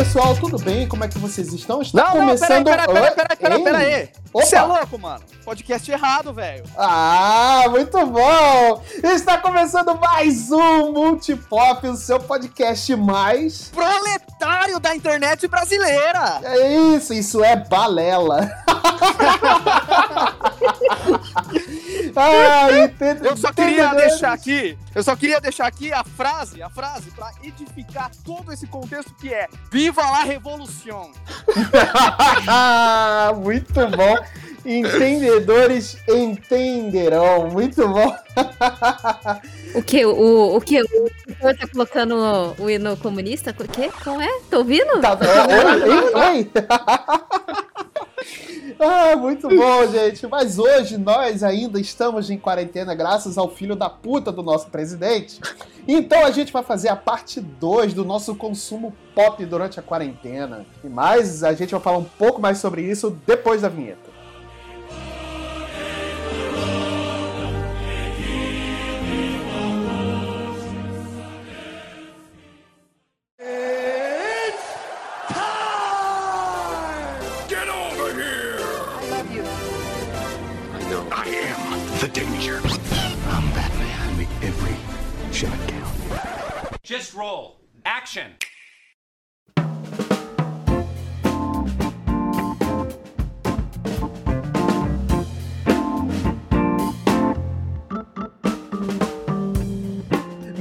pessoal, tudo bem? Como é que vocês estão? Está não, começando... não, peraí, peraí, peraí, peraí, peraí, peraí. Você é louco, mano. Podcast errado, velho. Ah, muito bom! Está começando mais um Multipop, o seu podcast mais... Proletário da internet brasileira. É isso, isso é balela. ah, entendo, Eu só queria deixar aqui, eu só queria deixar aqui a frase, a frase pra edificar todo esse contexto que é Viva la revolução. muito bom. Entendedores entenderão. Muito bom. O que? O, o que? O senhor tá colocando o hino comunista? O quê? Como é? Tô ouvindo? Tá, oi, oi, oi. Ah, muito bom, gente. Mas hoje nós ainda estamos em quarentena graças ao filho da puta do nosso presidente. Então a gente vai fazer a parte 2 do nosso consumo pop durante a quarentena. E mais, a gente vai falar um pouco mais sobre isso depois da vinheta. Just roll. Action.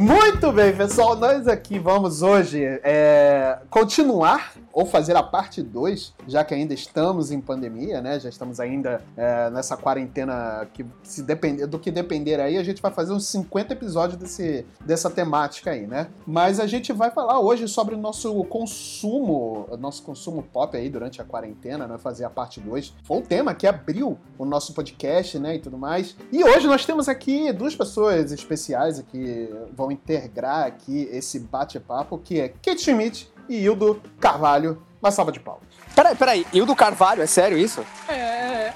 Muito bem, pessoal. Nós aqui vamos hoje é, continuar ou fazer a parte 2, já que ainda estamos em pandemia, né? Já estamos ainda é, nessa quarentena que se depender do que depender aí, a gente vai fazer uns 50 episódios desse, dessa temática aí, né? Mas a gente vai falar hoje sobre o nosso consumo, o nosso consumo pop aí durante a quarentena, né? Fazer a parte 2. Foi um tema que abriu o nosso podcast, né? E tudo mais. E hoje nós temos aqui duas pessoas especiais que vão integrar aqui esse bate-papo, que é Kate Schmidt e Hildo Carvalho. Uma salva de palmas. Peraí, peraí, Hildo Carvalho, é sério isso? É, é,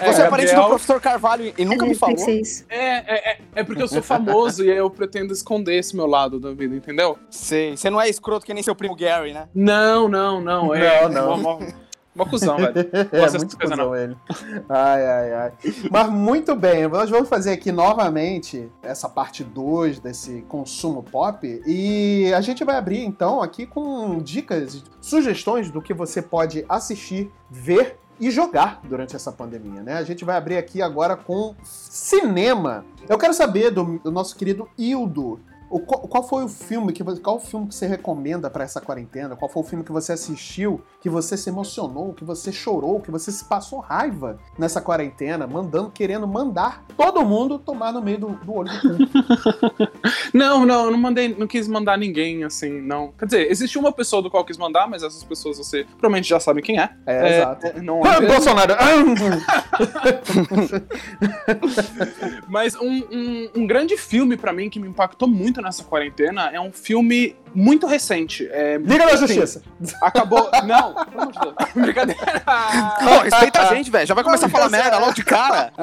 é. Você é, é parente do professor Carvalho e nunca me falou? É, é, é, é porque eu sou famoso e eu pretendo esconder esse meu lado da vida, entendeu? Sei, você não é escroto que nem seu primo Gary, né? Não, não, não. É, Não, não. Mó, cuzão, velho. É, muito cuzão ele. Ai, ai, ai. Mas muito bem, nós vamos fazer aqui novamente essa parte 2 desse consumo pop e a gente vai abrir então aqui com dicas, sugestões do que você pode assistir, ver e jogar durante essa pandemia, né? A gente vai abrir aqui agora com cinema. Eu quero saber do, do nosso querido Hildo. Qual, qual foi o filme que você, qual o filme que você recomenda pra essa quarentena? Qual foi o filme que você assistiu, que você se emocionou, que você chorou, que você se passou raiva nessa quarentena, mandando, querendo mandar todo mundo tomar no meio do, do olho do? Não, não, eu não mandei, não quis mandar ninguém, assim, não. Quer dizer, existe uma pessoa do qual eu quis mandar, mas essas pessoas você provavelmente já sabe quem é. É, exato. é, não Ah, é. Bolsonaro! Mas um, um, um grande filme pra mim que me impactou muito nessa quarentena é um filme muito recente. É, Liga da Justiça! Acabou. Não, pelo amor de Deus. Brincadeira. Pô, respeita a gente, velho. Já vai começar a falar merda logo de cara.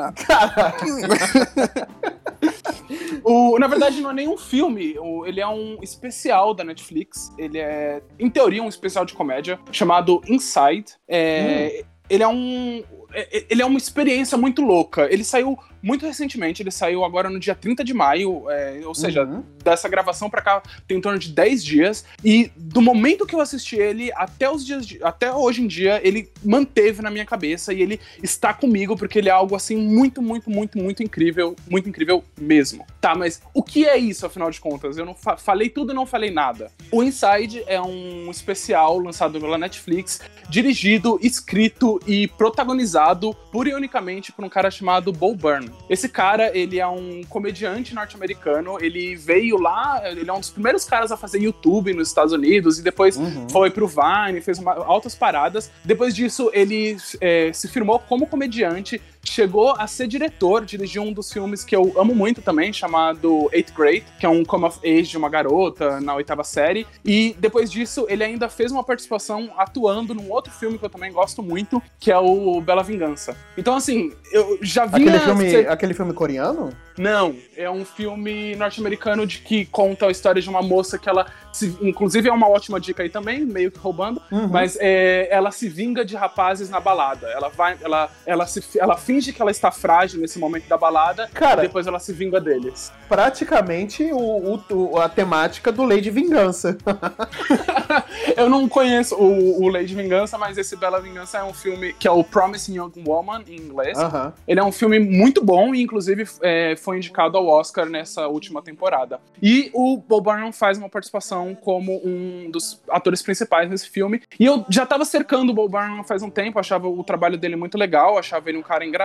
O, na verdade, não é nenhum filme. o- ele é um especial da Netflix. Ele é, em teoria, um especial de comédia chamado Inside. É, Ele é um. é- Ele é uma experiência muito louca. Ele saiu muito recentemente, ele saiu agora no dia 30 de maio, é, ou seja, Uhum. dessa gravação pra cá tem em torno de 10 dias. E do momento que eu assisti ele até os dias de- até hoje em dia, ele manteve na minha cabeça e ele está comigo porque ele é algo assim muito, muito, muito, muito incrível, muito incrível mesmo. Tá, mas o que é isso afinal de contas? Eu não fa- falei tudo e não falei nada. O Inside é um especial lançado pela Netflix, dirigido, escrito e protagonizado pura e unicamente por um cara chamado Bo Burnham. Esse cara, ele é um comediante norte-americano, ele veio lá, ele é um dos primeiros caras a fazer YouTube nos Estados Unidos e depois Uhum. foi pro Vine, fez uma- altas paradas. Depois disso, ele é, se firmou como comediante, chegou a ser diretor, dirigiu um dos filmes que eu amo muito também, chamado Eighth Grade, que é um come of age de uma garota na oitava série. E depois disso, ele ainda fez uma participação atuando num outro filme que eu também gosto muito, que é o Bela Vingança. Então, assim, eu já vi. Aquele filme, aquele filme coreano? Não, é um filme norte-americano de que conta a história de uma moça que ela, se, inclusive é uma ótima dica aí também, meio que roubando, Uhum. mas é, ela se vinga de rapazes na balada. Ela vai, ela, ela se, ela finge que ela está frágil nesse momento da balada, Cara- e depois ela se vinga deles. Praticamente o, o- a temática do Lei de Vingança. Eu não conheço o, o Lei de Vingança, mas esse Bela Vingança é um filme que é o Promising Young Woman em inglês. Aham. Ele é um filme muito bom e, inclusive, é, foi indicado ao Oscar nessa última temporada. E o Bob Burnham faz uma participação como um dos atores principais nesse filme. E eu já tava cercando o Bob Burnham faz um tempo, achava o trabalho dele muito legal, achava ele um cara engraçado.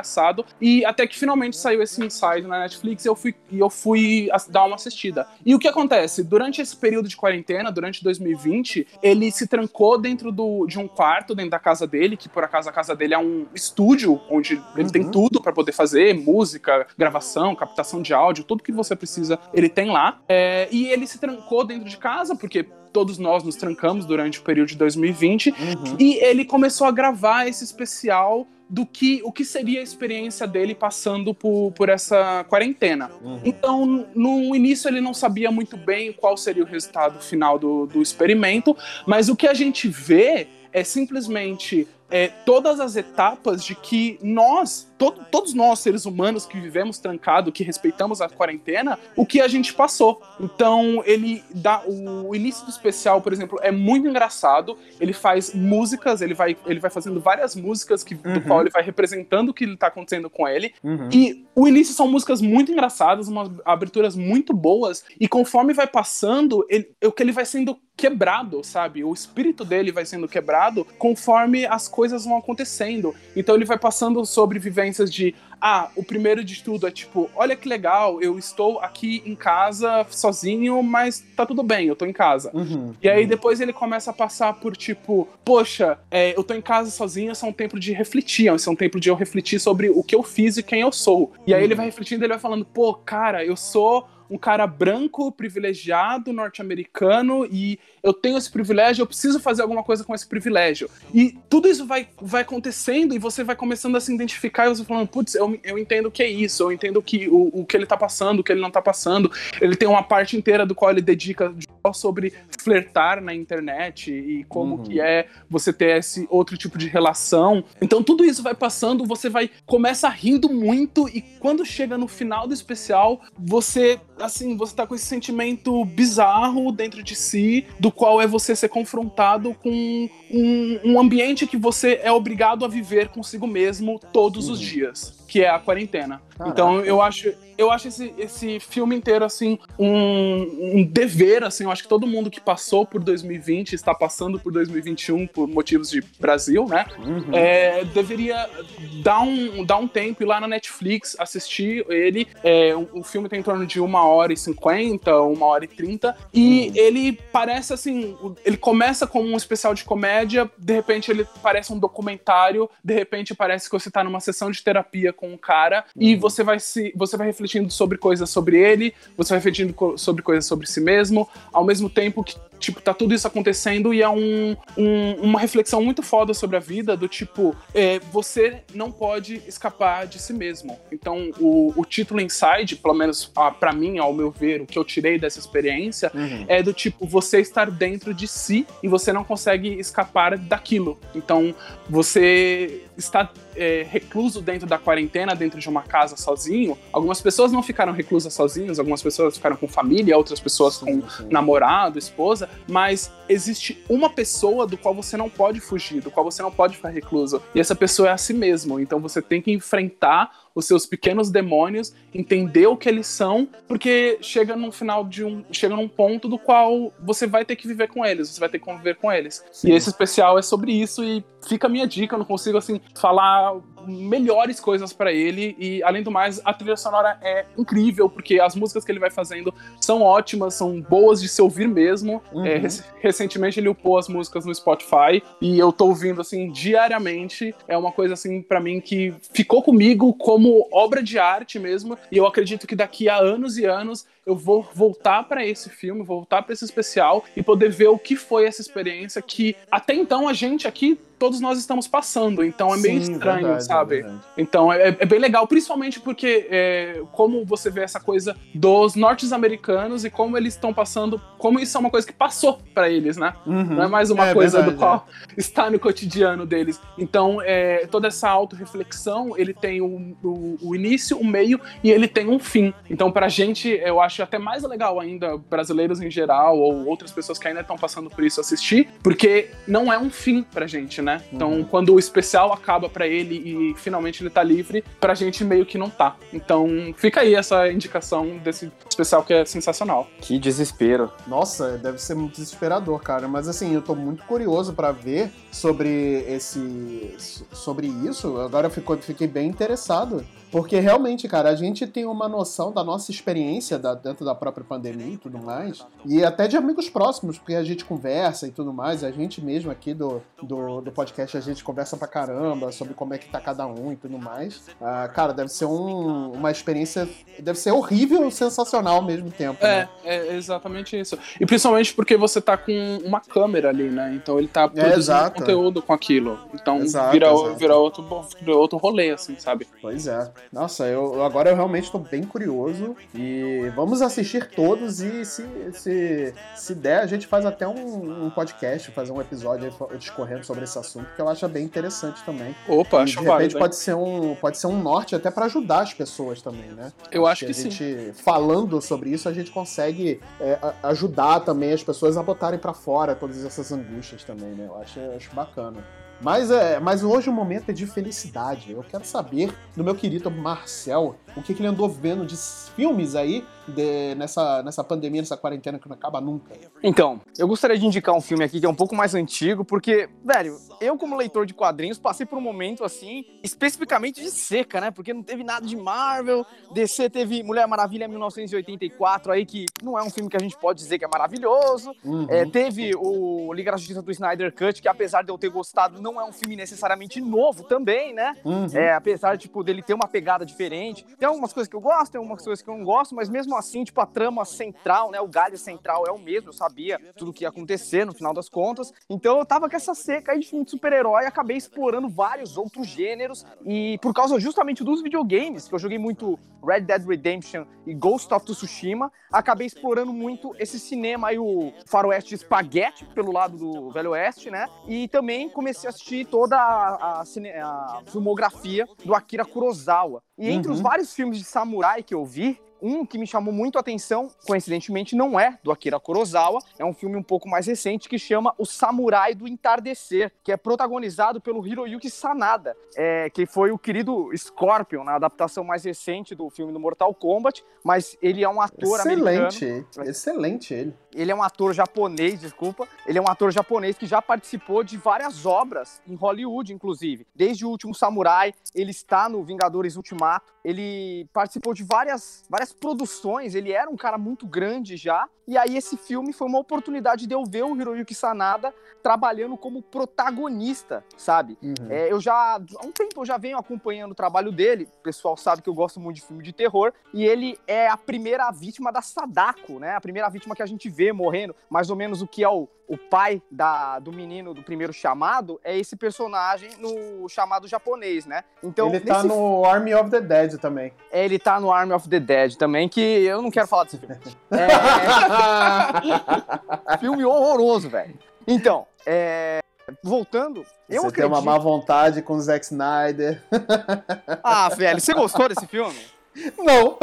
E até que finalmente saiu esse Inside na Netflix e eu fui, e eu fui dar uma assistida. E o que acontece? Durante esse período de quarentena, durante 2020, ele se trancou dentro do, de um quarto, dentro da casa dele, que por acaso a casa dele é um estúdio, onde ele tem tudo pra poder fazer, música, gravação, captação de áudio, tudo que você precisa, ele tem lá. É, e ele se trancou dentro de casa, porque todos nós nos trancamos durante o período de 2020, Uhum. e ele começou a gravar esse especial do que o que seria a experiência dele passando por, por essa quarentena. Uhum. Então, no início ele não sabia muito bem qual seria o resultado final do, do experimento, mas o que a gente vê é simplesmente é, todas as etapas de que nós, to- todos nós seres humanos que vivemos trancado, que respeitamos a quarentena, o que a gente passou. Então ele dá o início do especial, por exemplo, é muito engraçado. Ele faz músicas, ele vai, ele vai fazendo várias músicas que, do Uhum. qual ele vai representando o que está acontecendo com ele. Uhum. E o início são músicas muito engraçadas, umas aberturas muito boas, e conforme vai passando, ele, o que ele vai sendo quebrado, sabe? O espírito dele vai sendo quebrado conforme as coisas vão acontecendo. Então ele vai passando sobre de ah, o primeiro de tudo é tipo, olha que legal, eu estou aqui em casa sozinho, mas tá tudo bem, eu tô em casa. Uhum. E aí depois ele começa a passar por tipo, poxa, é, eu tô em casa sozinho, isso é um tempo de refletir, isso é um tempo de eu refletir sobre o que eu fiz e quem eu sou. E aí ele vai refletindo, ele vai falando, pô, cara, eu sou um cara branco, privilegiado, norte-americano, e eu tenho esse privilégio, eu preciso fazer alguma coisa com esse privilégio. E tudo isso vai, vai acontecendo e você vai começando a se identificar e você falando, putz, eu, eu entendo o que é isso, eu entendo que, o, o que ele tá passando, o que ele não tá passando. Ele tem uma parte inteira do qual ele dedica sobre flertar na internet e como Uhum. que é você ter esse outro tipo de relação. Então tudo isso vai passando, você vai começa rindo muito e quando chega no final do especial, você assim, você tá com esse sentimento bizarro dentro de si, do qual é você ser confrontado com um, um ambiente que você é obrigado a viver consigo mesmo todos os dias, que é a quarentena. Caraca. Então eu acho, eu acho esse, esse filme inteiro assim um, um dever, assim, eu acho que todo mundo que passou por 2020 está passando por 2021 por motivos de Brasil, né? Uhum. É, deveria dar um, dar um tempo ir lá na Netflix assistir ele. É, o, o filme tem em torno de uma hora e cinquenta, uma hora e trinta. E ele parece assim: ele começa como um especial de comédia, de repente ele parece um documentário, de repente parece que você tá numa sessão de terapia com um cara e você vai se você vai refletindo sobre coisas sobre ele, você vai refletindo co- sobre coisas sobre si mesmo, ao mesmo tempo que tipo, tá tudo isso acontecendo e é um, um- uma reflexão muito foda sobre a vida, do tipo, é, você não pode escapar de si mesmo. Então, o, o título Inside, pelo menos ah, pra mim, ao meu ver, o que eu tirei dessa experiência, Uhum. é do tipo, você estar dentro de si e você não consegue escapar daquilo. Então, você está é, recluso dentro da quarentena, dentro de uma casa sozinho. Algumas pessoas não ficaram reclusas sozinhas, algumas pessoas ficaram com família, outras pessoas com sim. namorado, esposa, mas existe uma pessoa do qual você não pode fugir, do qual você não pode ficar recluso. E essa pessoa é a si mesmo. Então você tem que enfrentar os seus pequenos demônios, entender o que eles são, porque chega num final de um. chega num ponto do qual você vai ter que viver com eles, você vai ter que conviver com eles. Sim. E esse especial é sobre isso e fica a minha dica, eu não consigo assim falar melhores coisas pra ele e além do mais a trilha sonora é incrível porque as músicas que ele vai fazendo são ótimas, são boas de se ouvir mesmo. Uhum. É, rec- recentemente ele upou as músicas no Spotify e eu tô ouvindo assim diariamente. É uma coisa assim pra mim que ficou comigo como obra de arte mesmo e eu acredito que daqui a anos e anos eu vou voltar pra esse filme, voltar pra esse especial e poder ver o que foi essa experiência que até então a gente aqui todos nós estamos passando. Então é meio Sim, estranho, verdade, sabe? Então é, é bem legal, principalmente porque é, como você vê essa coisa dos norte-americanos e como eles estão passando, como isso é uma coisa que passou pra eles, né? Uhum. Não é mais uma É coisa verdade, do qual está no cotidiano deles. Então, é, toda essa autorreflexão, ele tem o, o- o início, o meio e ele tem um fim. Então, pra gente, eu acho até mais legal ainda, brasileiros em geral, ou outras pessoas que ainda estão passando por isso, assistir, porque não é um fim pra gente, né? Então, Uhum. quando o especial acaba pra ele e finalmente ele tá livre, pra gente meio que não tá. Então, fica aí essa indicação desse especial que é sensacional. Que desespero. Nossa, deve ser muito desesperador, cara. Mas assim, eu tô muito curioso pra ver sobre esse. sobre isso. Agora eu fico- fiquei bem interessado. Porque realmente, cara, a gente tem uma noção da nossa experiência da- dentro da própria pandemia e tudo mais. E até de amigos próximos, porque a gente conversa e tudo mais. A gente mesmo aqui do, do, do podcast, a gente conversa pra caramba sobre como é que tá cada um e tudo mais. Ah, cara, deve ser um- uma experiência. Deve ser horrível e sensacional ao mesmo tempo. né? É, é exatamente isso. E principalmente porque você tá com uma câmera ali, né? Então ele tá produzindo exato. conteúdo com aquilo. Então Exato, vira, exato. vira, outro, vira outro rolê, assim, sabe? Pois é. Nossa, eu agora eu realmente tô bem curioso e vamos assistir todos e se, se, se der, a gente faz até um, um podcast, fazer um episódio discorrendo sobre esse assunto, que eu acho bem interessante também. Opa, E, acho de repente válido. pode ser, um, pode ser um norte até pra ajudar as pessoas também, né? Eu acho a que sim. gente, falando sobre isso, a gente consegue é, a- ajudar também as pessoas a botarem pra fora todas essas angústias também, né? Eu acho, eu acho bacana. Mas, é, mas hoje o momento é de felicidade. Eu quero saber do meu querido Marcel o que, que ele andou vendo de filmes aí de- nessa, nessa pandemia, nessa quarentena que não acaba nunca. Então, eu gostaria de indicar um filme aqui que é um pouco mais antigo, porque, velho, eu como leitor de quadrinhos passei por um momento assim, especificamente de seca, né? Porque não teve nada de Marvel, DC teve Mulher Maravilha 1984 aí, que não é um filme que a gente pode dizer que é maravilhoso. Uhum. É, teve o Liga da Justiça do Snyder Cut, que apesar de eu ter gostado, não é um filme necessariamente novo também, né? Uhum. É, apesar tipo, dele ter uma pegada diferente. Tem algumas coisas que eu gosto, tem algumas coisas que eu não gosto, mas mesmo assim, tipo, a trama central, né? O galho central é o mesmo, eu sabia tudo o que ia acontecer no final das contas. Então eu tava com essa seca aí de filme de super-herói, acabei explorando vários outros gêneros. E por causa justamente dos videogames, que eu joguei muito Red Dead Redemption e Ghost of Tsushima, acabei explorando muito esse cinema aí, o faroeste espaguete, pelo lado do Velho Oeste, né? E também comecei a assistir toda a, a a filmografia do Akira Kurosawa. E entre Uhum. os vários filmes de samurai que eu vi, um que me chamou muito a atenção, coincidentemente, não é do Akira Kurosawa, é um filme um pouco mais recente que chama O Samurai do Entardecer, que é protagonizado pelo Hiroyuki Sanada, é, que foi o querido Scorpion na adaptação mais recente do filme do Mortal Kombat, mas ele é um ator americano. Excelente, excelente ele. Ele é um ator japonês, desculpa. Ele é um ator japonês que já participou de várias obras em Hollywood, inclusive. Desde o Último Samurai, ele está no Vingadores Ultimato. Ele participou de várias, várias produções. Ele era um cara muito grande já. E aí esse filme foi uma oportunidade de eu ver o Hiroyuki Sanada trabalhando como protagonista, sabe? Uhum. É, eu já, há um tempo eu já venho acompanhando o trabalho dele. O pessoal sabe que eu gosto muito de filme de terror. E ele é a primeira vítima da Sadako, né? A primeira vítima que a gente vê morrendo. Mais ou menos o que é o, o pai da, do menino do primeiro chamado é esse personagem no chamado japonês, né? Então, ele tá no Army of the Dead também. é, ele tá no Army of the Dead também, que eu não quero falar desse filme. É, filme horroroso, velho. Então, é, voltando, eu você tem acredito... uma má vontade com o Zack Snyder. Ah, velho, você gostou desse filme? Não.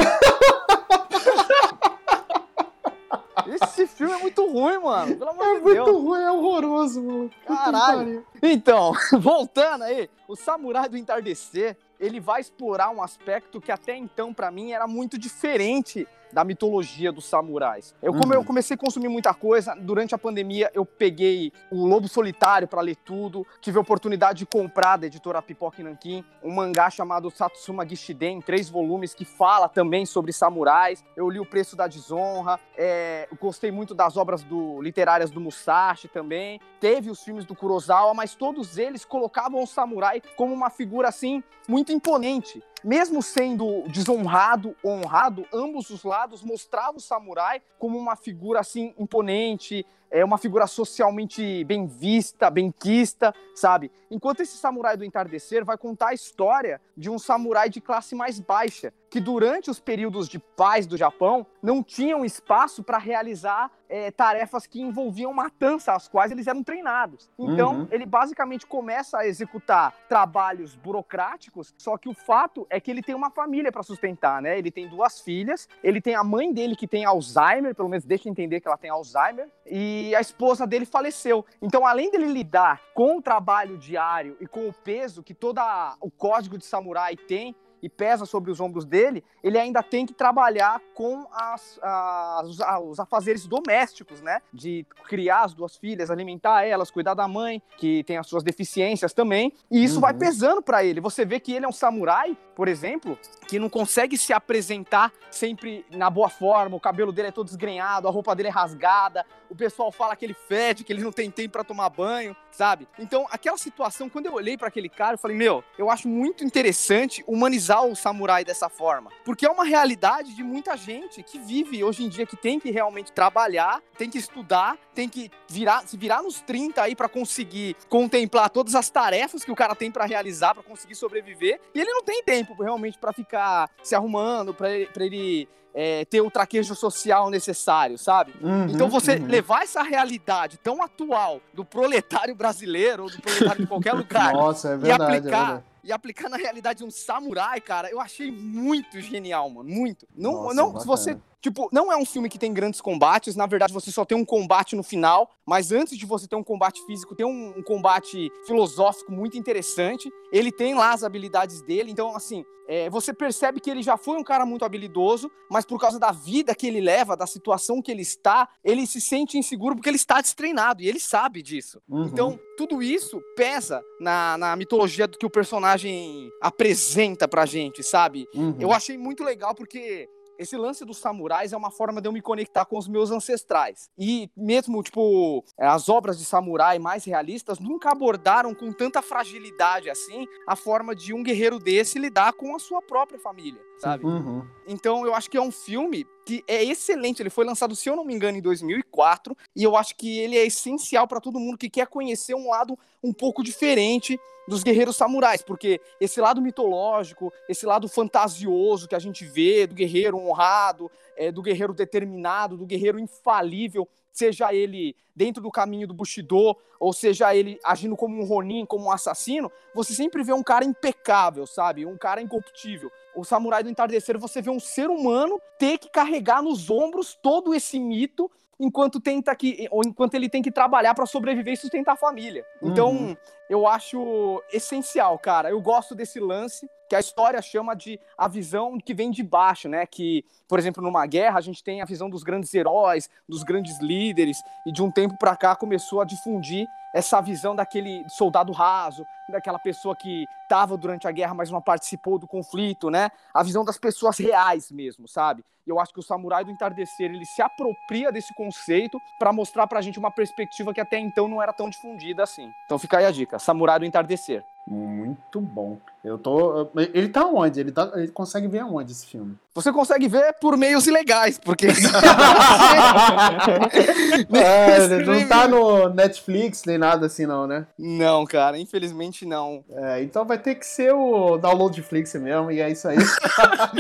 Esse filme é muito ruim, mano. Pelo amor É de muito Deus. ruim, é horroroso, mano. Caralho. Então, voltando aí, o Samurai do Entardecer, ele vai explorar um aspecto que até então para mim era muito diferente da mitologia dos samurais. Eu, como Uhum. eu comecei a consumir muita coisa, durante a pandemia eu peguei o Lobo Solitário para ler tudo, tive a oportunidade de comprar da editora Pipoca Nankin um mangá chamado Satsuma Gishiden, em três volumes, que fala também sobre samurais. Eu li O Preço da Desonra, é, gostei muito das obras do, literárias do Musashi também. Teve os filmes do Kurosawa, mas todos eles colocavam o samurai como uma figura assim muito imponente. Mesmo sendo desonrado ou honrado, ambos os lados mostravam o samurai como uma figura assim imponente, é uma figura socialmente bem vista, bem quista, sabe? Enquanto esse samurai do entardecer vai contar a história de um samurai de classe mais baixa, que durante os períodos de paz do Japão não tinham espaço para realizar é, tarefas que envolviam matança, às quais eles eram treinados. Então, Uhum. ele basicamente começa a executar trabalhos burocráticos, só que o fato é que ele tem uma família para sustentar, né? Ele tem duas filhas, ele tem a mãe dele que tem Alzheimer, pelo menos deixa entender que ela tem Alzheimer, e a esposa dele faleceu. Então, além dele lidar com o trabalho diário e com o peso que todo o código de samurai tem, e pesa sobre os ombros dele, ele ainda tem que trabalhar com as, as- os, a- os afazeres domésticos, né? De criar as duas filhas, alimentar elas, cuidar da mãe, que tem as suas deficiências também. E isso vai Uhum. pesando pra ele. Você vê que ele é um samurai, por exemplo, que não consegue se apresentar sempre na boa forma, o cabelo dele é todo desgrenhado, a roupa dele é rasgada, o pessoal fala que ele fede, que ele não tem tempo pra tomar banho, sabe? Então, aquela situação, quando eu olhei pra aquele cara, eu falei, meu, eu acho muito interessante humanizar o samurai dessa forma, porque é uma realidade de muita gente que vive hoje em dia, que tem que realmente trabalhar, tem que estudar, tem que virar, se virar nos 30 aí pra conseguir contemplar todas as tarefas que o cara tem pra realizar, pra conseguir sobreviver, e ele não tem tempo realmente pra ficar se arrumando, pra ele, pra ele é, ter o traquejo social necessário, sabe? Uhum, Então você uhum. levar essa realidade tão atual do proletário brasileiro ou do proletário de qualquer lugar Nossa, é e verdade. é aplicar verdade. E aplicar na realidade de um samurai, cara, eu achei muito genial, mano, muito. Não, Nossa, não, bacana. se você Tipo, não é um filme que tem grandes combates, na verdade você só tem um combate no final, mas antes de você ter um combate físico, tem um, um combate filosófico muito interessante. Ele tem lá as habilidades dele, então, assim, é, você percebe que ele já foi um cara muito habilidoso, mas por causa da vida que ele leva, da situação que ele está, ele se sente inseguro porque ele está destreinado e ele sabe disso. Uhum. Então, tudo isso pesa na, na mitologia do que o personagem apresenta pra gente, sabe? Uhum. Eu achei muito legal porque esse lance dos samurais é uma forma de eu me conectar com os meus ancestrais. E mesmo, tipo, as obras de samurai mais realistas nunca abordaram com tanta fragilidade assim a forma de um guerreiro desse lidar com a sua própria família, sabe? Uhum. Então eu acho que é um filme que é excelente. Ele foi lançado, se eu não me engano, em 2004 e eu acho que ele é essencial para todo mundo que quer conhecer um lado um pouco diferente dos guerreiros samurais, porque esse lado mitológico, esse lado fantasioso que a gente vê do guerreiro honrado, é, do guerreiro determinado, do guerreiro infalível, seja ele dentro do caminho do Bushido, ou seja ele agindo como um Ronin, como um assassino, você sempre vê um cara impecável, sabe? Um cara incorruptível. O Samurai do Entardecer, você vê um ser humano ter que carregar nos ombros todo esse mito enquanto tenta que ou enquanto ele tem que trabalhar para sobreviver e sustentar a família. Então, Uhum. eu acho essencial, cara. Eu gosto desse lance que a história chama de a visão que vem de baixo, né? Que, por exemplo, numa guerra a gente tem a visão dos grandes heróis, dos grandes líderes e de um tempo para cá começou a difundir essa visão daquele soldado raso, daquela pessoa que estava durante a guerra, mas não participou do conflito, né? A visão das pessoas reais mesmo, sabe? E eu acho que o Samurai do Entardecer, ele se apropria desse conceito para mostrar pra gente uma perspectiva que até então não era tão difundida assim. Então fica aí a dica, Samurai do Entardecer. Muito bom. Eu tô. Ele tá onde? Ele, tá... ele consegue ver aonde esse filme? Você consegue ver por meios ilegais, porque É, ele não tá no Netflix nem nada assim, não, né? Não, cara, infelizmente não. É, então vai ter que ser o download Flix mesmo, e é isso aí.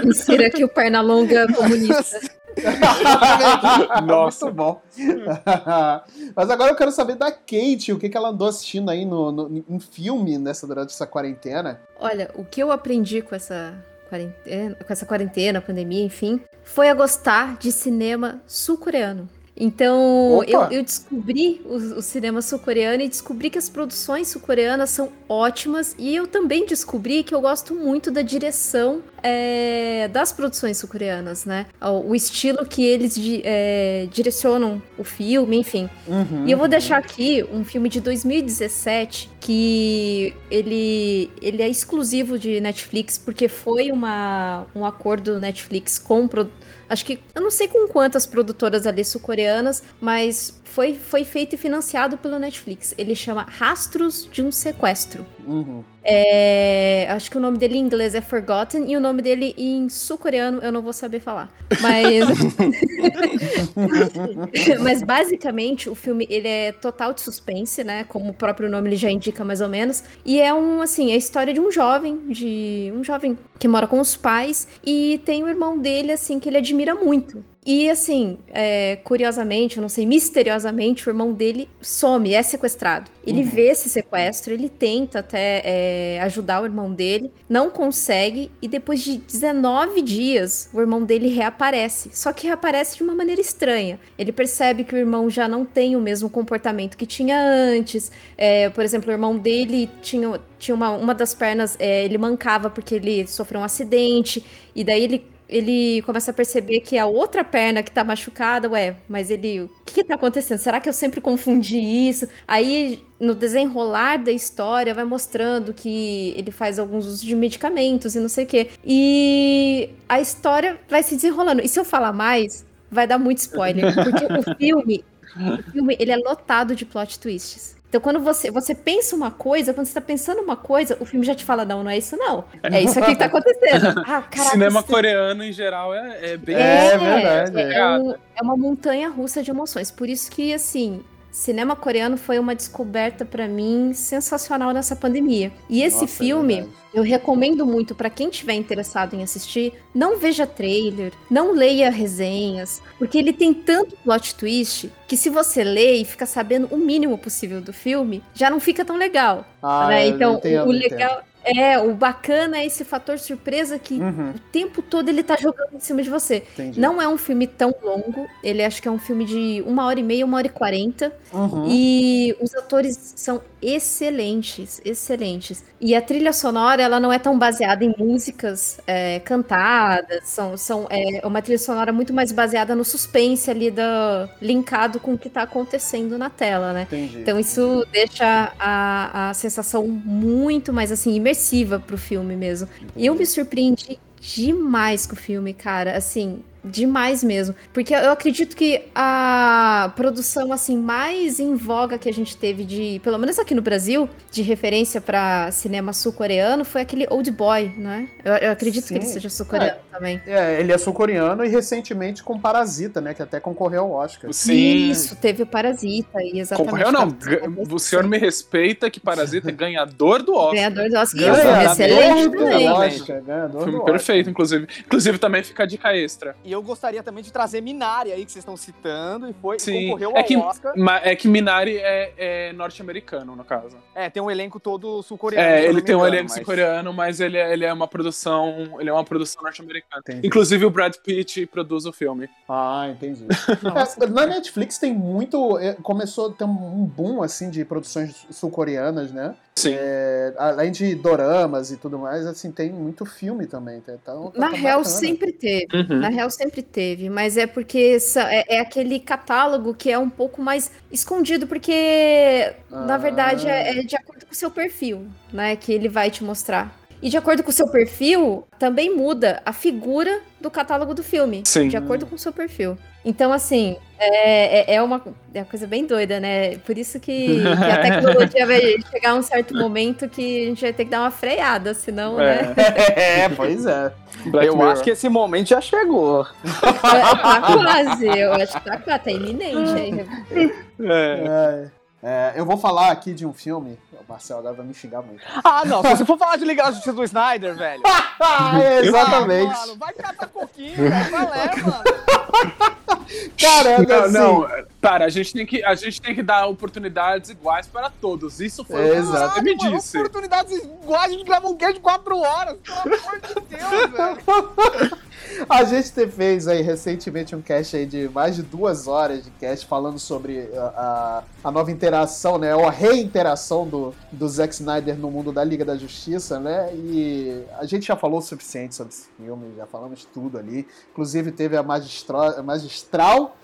Insira aqui o Pernalonga comunista. Nossa. Muito bom. Mas agora eu quero saber da Kate, o que, que ela andou assistindo aí no, no- em filme nessa, durante essa quarentena. Olha, o que eu aprendi com essa quarentena, com essa quarentena, pandemia, enfim, foi a gostar de cinema sul-coreano. Então, eu, eu descobri o, o cinema sul-coreano e descobri que as produções sul-coreanas são ótimas. E eu também descobri que eu gosto muito da direção é, das produções sul-coreanas, né? O, o estilo que eles é, direcionam o filme, enfim. Uhum. E eu vou deixar aqui um filme de 2017 que ele, ele é exclusivo de Netflix porque foi uma, um acordo Netflix com pro- acho que eu não sei com quantas produtoras ali sul-coreanas, mas foi, foi feito e financiado pelo Netflix. Ele chama Rastros de um Sequestro. Uhum. É, acho que o nome dele em inglês é Forgotten e o nome dele em sul-coreano eu não vou saber falar. Mas Mas basicamente o filme ele é total de suspense, né? Como o próprio nome ele já indica mais ou menos. E é um assim, é a história de um jovem, de um jovem que mora com os pais e tem o irmão dele assim que ele admira muito. E assim, é, curiosamente, eu não sei, misteriosamente, o irmão dele some, é sequestrado. Ele vê esse sequestro, ele tenta até é, ajudar o irmão dele, não consegue, e depois de 19 dias, o irmão dele reaparece. Só que reaparece de uma maneira estranha. Ele percebe que o irmão já não tem o mesmo comportamento que tinha antes. É, por exemplo, o irmão dele tinha, tinha uma, uma das pernas, é, ele mancava porque ele sofreu um acidente, e daí ele ele começa a perceber que a outra perna que tá machucada, ué, mas ele. O que, que tá acontecendo? Será que eu sempre confundi isso? Aí, no desenrolar da história, vai mostrando que ele faz alguns usos de medicamentos e não sei o quê. E a história vai se desenrolando. E se eu falar mais, vai dar muito spoiler. Porque o filme, o filme, ele é lotado de plot twists. Então, quando você, você pensa uma coisa, quando você tá pensando uma coisa, o filme já te fala, não, não é isso não. É isso aqui que tá acontecendo. Ah, caraca, Cinema isso- coreano, em geral, é, é bem. É verdade, É, é um- é uma montanha russa de emoções. Por isso que, assim, cinema coreano foi uma descoberta pra mim sensacional nessa pandemia. E esse Nossa, é filme, verdade. eu recomendo muito pra quem tiver interessado em assistir, não veja trailer, não leia resenhas, porque ele tem tanto plot twist que se você lê e fica sabendo o mínimo possível do filme, já não fica tão legal. Ah, né? Então, entendo, o, o entendo. É, o bacana é esse fator surpresa que Uhum, o tempo todo ele tá jogando em cima de você. entendi. Não é um filme tão longo, ele acho que é um filme de uma hora e meia, uma hora e quarenta. Uhum. E os atores são excelentes, excelentes. E a trilha sonora, ela não é tão baseada em músicas é, cantadas, são, são, é uma trilha sonora muito mais baseada no suspense ali, da, linkado com o que tá acontecendo na tela, né? Entendi. Então isso deixa a, a sensação muito mais assim imersiva pro filme mesmo. Eu me surpreendi demais com o filme, cara, assim, demais mesmo, porque eu acredito que a produção assim mais em voga que a gente teve de, pelo menos aqui no Brasil, de referência pra cinema sul-coreano foi aquele Old Boy, né? Eu, eu acredito que ele Sim. seja sul-coreano também. É, ele é sul-coreano e recentemente com Parasita, né? Que até concorreu ao Oscar. Sim. Isso, teve o Parasita aí, exatamente. Concorreu, não. O senhor me respeita que Parasita é ganhador do Oscar. Ganhador do Oscar. Ganhador Ganhador excelente. Oscar. Oscar, ganhador Filme perfeito, inclusive. Inclusive, também fica a dica extra. E eu gostaria também de trazer Minari aí, que vocês estão citando, e foi Sim. concorreu É ao que, Oscar. ma- é que Minari é, é norte-americano, no caso. É, tem um elenco todo sul-coreano. É, ele tem um elenco mas- sul-coreano, mas ele é, ele é uma produção. Ele é uma produção norte-americana. Entendi. Inclusive, o Brad Pitt produz o filme. Ah, entendi. É, na Netflix tem muito. é, Começou a ter um boom assim de produções sul-coreanas, né? Sim. É, além de doramas e tudo mais, assim, tem muito filme também. tá- tá- tá Na real, bacana. sempre teve. Uhum. Na real, sempre teve. Mas é porque é, é aquele catálogo que é um pouco mais escondido, porque, na Ah. verdade, é, é de acordo com o seu perfil, né? Que ele vai te mostrar. E de acordo com o seu perfil, também muda a figura do catálogo do filme. Sim. De acordo com o seu perfil. Então, assim, é, é, é uma, é uma coisa bem doida, né? Por isso que, que a tecnologia vai chegar a um certo momento que a gente vai ter que dar uma freada, senão, né? É, pois é. Black eu Mirror. acho que esse momento já chegou. Tá quase, eu acho que tá quase, tá iminente aí. É. É, é, eu vou falar aqui de um filme. O Marcel agora vai me xingar muito. Ah, não. Se você for falar de Liga da Justiça do Snyder, velho. Ah, é, exatamente. Ah, mano, vai catar coquinho, velho. É, mano? Caraca, Não, assim, não, Para, a gente tem que, a gente tem que dar oportunidades iguais para todos. Isso foi o que Exato. você me mano, disse. oportunidades iguais, a gente grava um game de 4 horas. Pelo amor de Deus, velho. A gente te- fez aí recentemente um cast aí de mais de duas horas de cast falando sobre a, a, a nova interação, né? Ou a reinteração do, do Zack Snyder no mundo da Liga da Justiça, né? E a gente já falou o suficiente sobre esse filme, já falamos tudo ali. Inclusive teve a magistral, a magistral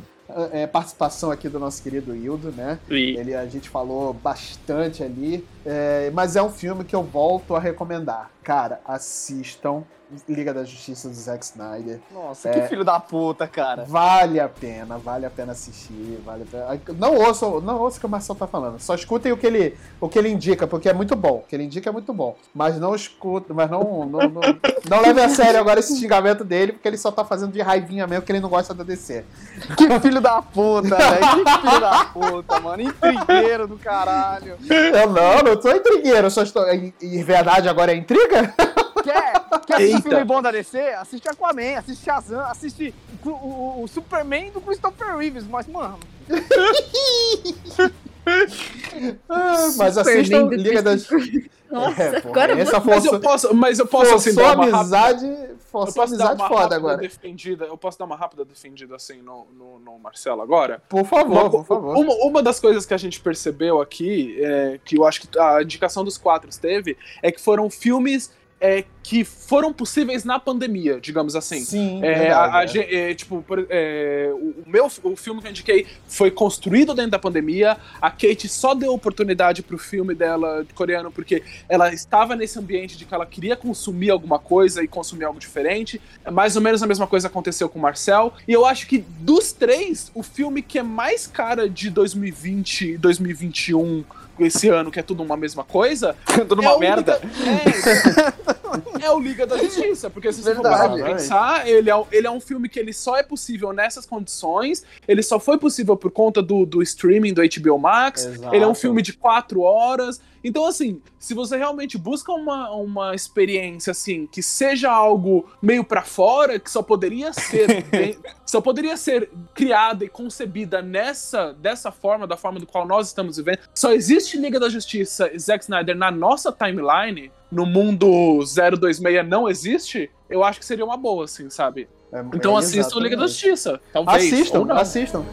eh, participação aqui do nosso querido Hildo, né? Ele, a gente falou bastante ali, é, mas é um filme que eu volto a recomendar. Cara, assistam Liga da Justiça do Zack Snyder. Nossa, É. que filho da puta, cara. Vale a pena, vale a pena assistir, vale a pena. Não ouçam, não ouçam o que o Marcel tá falando. Só escutem o que ele, o que ele indica, porque é muito bom. O que ele indica é muito bom. Mas não escutem, mas não, não, não, não leve a sério agora esse xingamento dele, porque ele só tá fazendo de raivinha mesmo, que ele não gosta da DC. Que filho da puta, velho. Que filho da puta, mano. Intrigueiro do caralho. Eu não, não sou intrigueiro, eu só estou. E, e verdade agora é intriga? Quer, quer assistir Eita. filme bom da DC? Assiste Aquaman, assiste Shazam, assiste o, o- o Superman do Christopher Reeves. Mas, mano, Ah, mas assistam Liga das. Nossa, É, pô, agora essa Mas eu força. posso, mas eu posso assim, dar uma rápida, amizade, eu forçou a posso dar amizade uma foda rápida agora. defendida, eu posso dar uma rápida defendida assim no, no, no Marcelo agora? Por favor, Uma, por favor. uma, uma das coisas que a gente percebeu aqui, é, que eu acho que a indicação dos quatro teve, é que foram filmes é, que foram possíveis na pandemia, digamos assim. Sim, É, verdade, a- a é. é, tipo, é, o, o meu o filme que eu indiquei foi construído dentro da pandemia. A Kate só deu oportunidade pro filme dela coreano porque ela estava nesse ambiente de que ela queria consumir alguma coisa e consumir algo diferente. Mais ou menos a mesma coisa aconteceu com o Marcel. E eu acho que dos três, o filme que é mais cara de 2020 e 2021 esse ano, que é tudo uma mesma coisa, tudo é uma merda. Liga- É, é o Liga da Justiça, porque se você for Verdade. pensar, ele é, um- ele é um filme que ele só é possível nessas condições, ele só foi possível por conta do, do streaming do HBO Max, Exato. ele é um filme de quatro horas. Então, assim, se você realmente busca uma, uma experiência, assim, que seja algo meio pra fora, que só poderia ser bem- só poderia ser criada e concebida nessa dessa forma, da forma do qual nós estamos vivendo. Só existe Liga da Justiça e Zack Snyder na nossa timeline, no mundo 026 não existe, eu acho que seria uma boa, assim, sabe? É, Então é, assistam Liga da. Justiça. Talvez. Assistam, assistam.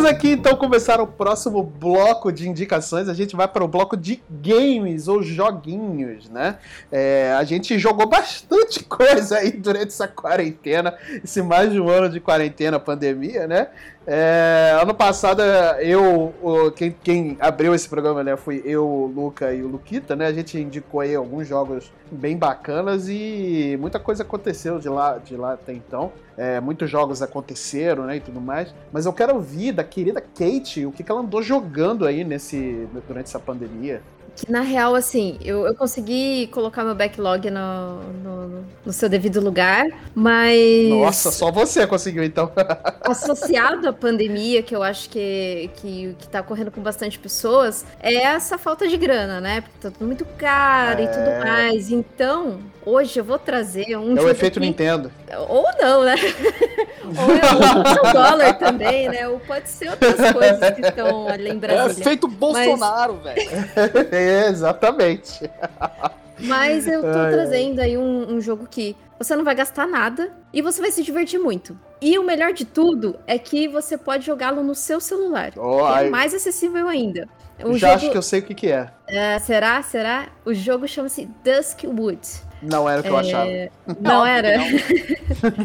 Vamos aqui então começar o próximo bloco de indicações. A gente vai para o bloco de games ou joguinhos, né? É, a gente jogou bastante coisa aí durante essa quarentena, esse mais de um ano de quarentena, pandemia, né? É, ano passado, eu, quem, quem abriu esse programa, né, fui eu, o Luca e o Luquita, né? A gente indicou aí alguns jogos bem bacanas e muita coisa aconteceu de lá, de lá até então. É, muitos jogos aconteceram, né, e tudo mais. Mas eu quero ouvir da querida Kate o que, que ela andou jogando aí nesse, durante essa pandemia. Que na real, assim, eu, eu consegui colocar meu backlog no, no, no seu devido lugar, mas. Nossa, só você conseguiu então. associado à pandemia, que eu acho que, que, que tá ocorrendo com bastante pessoas, é essa falta de grana, né? Porque tá tudo muito caro e É. tudo mais. Então, hoje eu vou trazer um É o efeito que- Nintendo. Ou não, né? Ou é o, dólar também, né? Ou pode ser outras coisas que estão ali em É Brasília. feito Bolsonaro, velho. Exatamente. Mas eu tô Ai, ai. trazendo aí um, um jogo que você não vai gastar nada e você vai se divertir muito. E o melhor de tudo é que você pode jogá-lo no seu celular. Ai, é mais acessível ainda. O já jogo, acho que eu sei o que, que é. é, será? Será? O jogo chama-se Duskwood. Não era o que eu É, achava. Não era?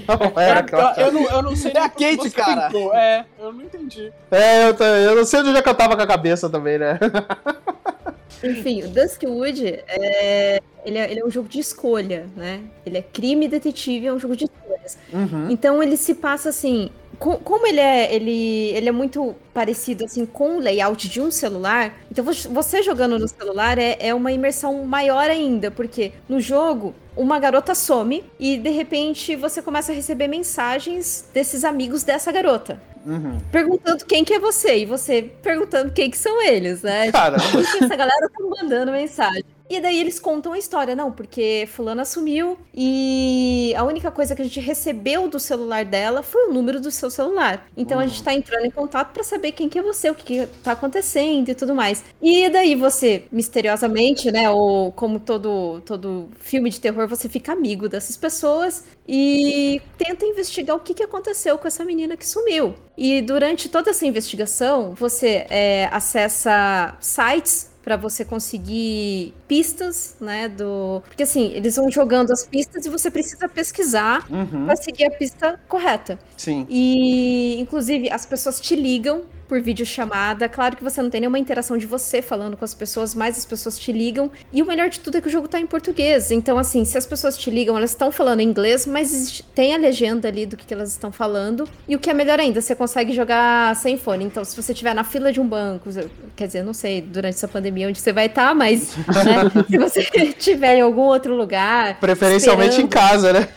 Não era o que eu achava. eu não, eu não sei É a Kate, cara. tentou. É, eu não entendi. É, eu, eu não sei onde é que eu tava com a cabeça também, né? Enfim, o Duskwood é, ele é, ele é um jogo de escolha, né? Ele é crime e detetive, é um jogo de escolhas. Uhum. Então ele se passa assim. co- Como ele é, ele, ele é muito parecido assim com o layout de um celular, então vo- você jogando no celular é, é uma imersão maior ainda, porque no jogo uma garota some e de repente você começa a receber mensagens desses amigos dessa garota. Uhum. perguntando quem que é você, e você perguntando quem que são eles, né? Cara, que essa galera tá mandando mensagem? E daí eles contam a história, não, porque fulana assumiu e a única coisa que a gente recebeu do celular dela foi o número do seu celular. Então a gente tá entrando em contato pra saber quem que é você, o que, que tá acontecendo e tudo mais. E daí você, misteriosamente, né, ou como todo, todo filme de terror, você fica amigo dessas pessoas e tenta investigar o que, que aconteceu com essa menina que sumiu. E durante toda essa investigação, você é, acessa sites para você conseguir pistas, né, do... Porque assim, eles vão jogando as pistas e você precisa pesquisar Uhum. para seguir a pista correta. Sim. E, inclusive, as pessoas te ligam por videochamada. Claro que você não tem nenhuma interação de você falando com as pessoas, mas as pessoas te ligam. E o melhor de tudo é que o jogo tá em português. Então, assim, se as pessoas te ligam, elas estão falando inglês, mas tem a legenda ali do que, que elas estão falando. E o que é melhor ainda, você consegue jogar sem fone. Então, se você estiver na fila de um banco, quer dizer, não sei durante essa pandemia onde você vai estar, mas né, se você estiver em algum outro lugar. Preferencialmente em casa, né?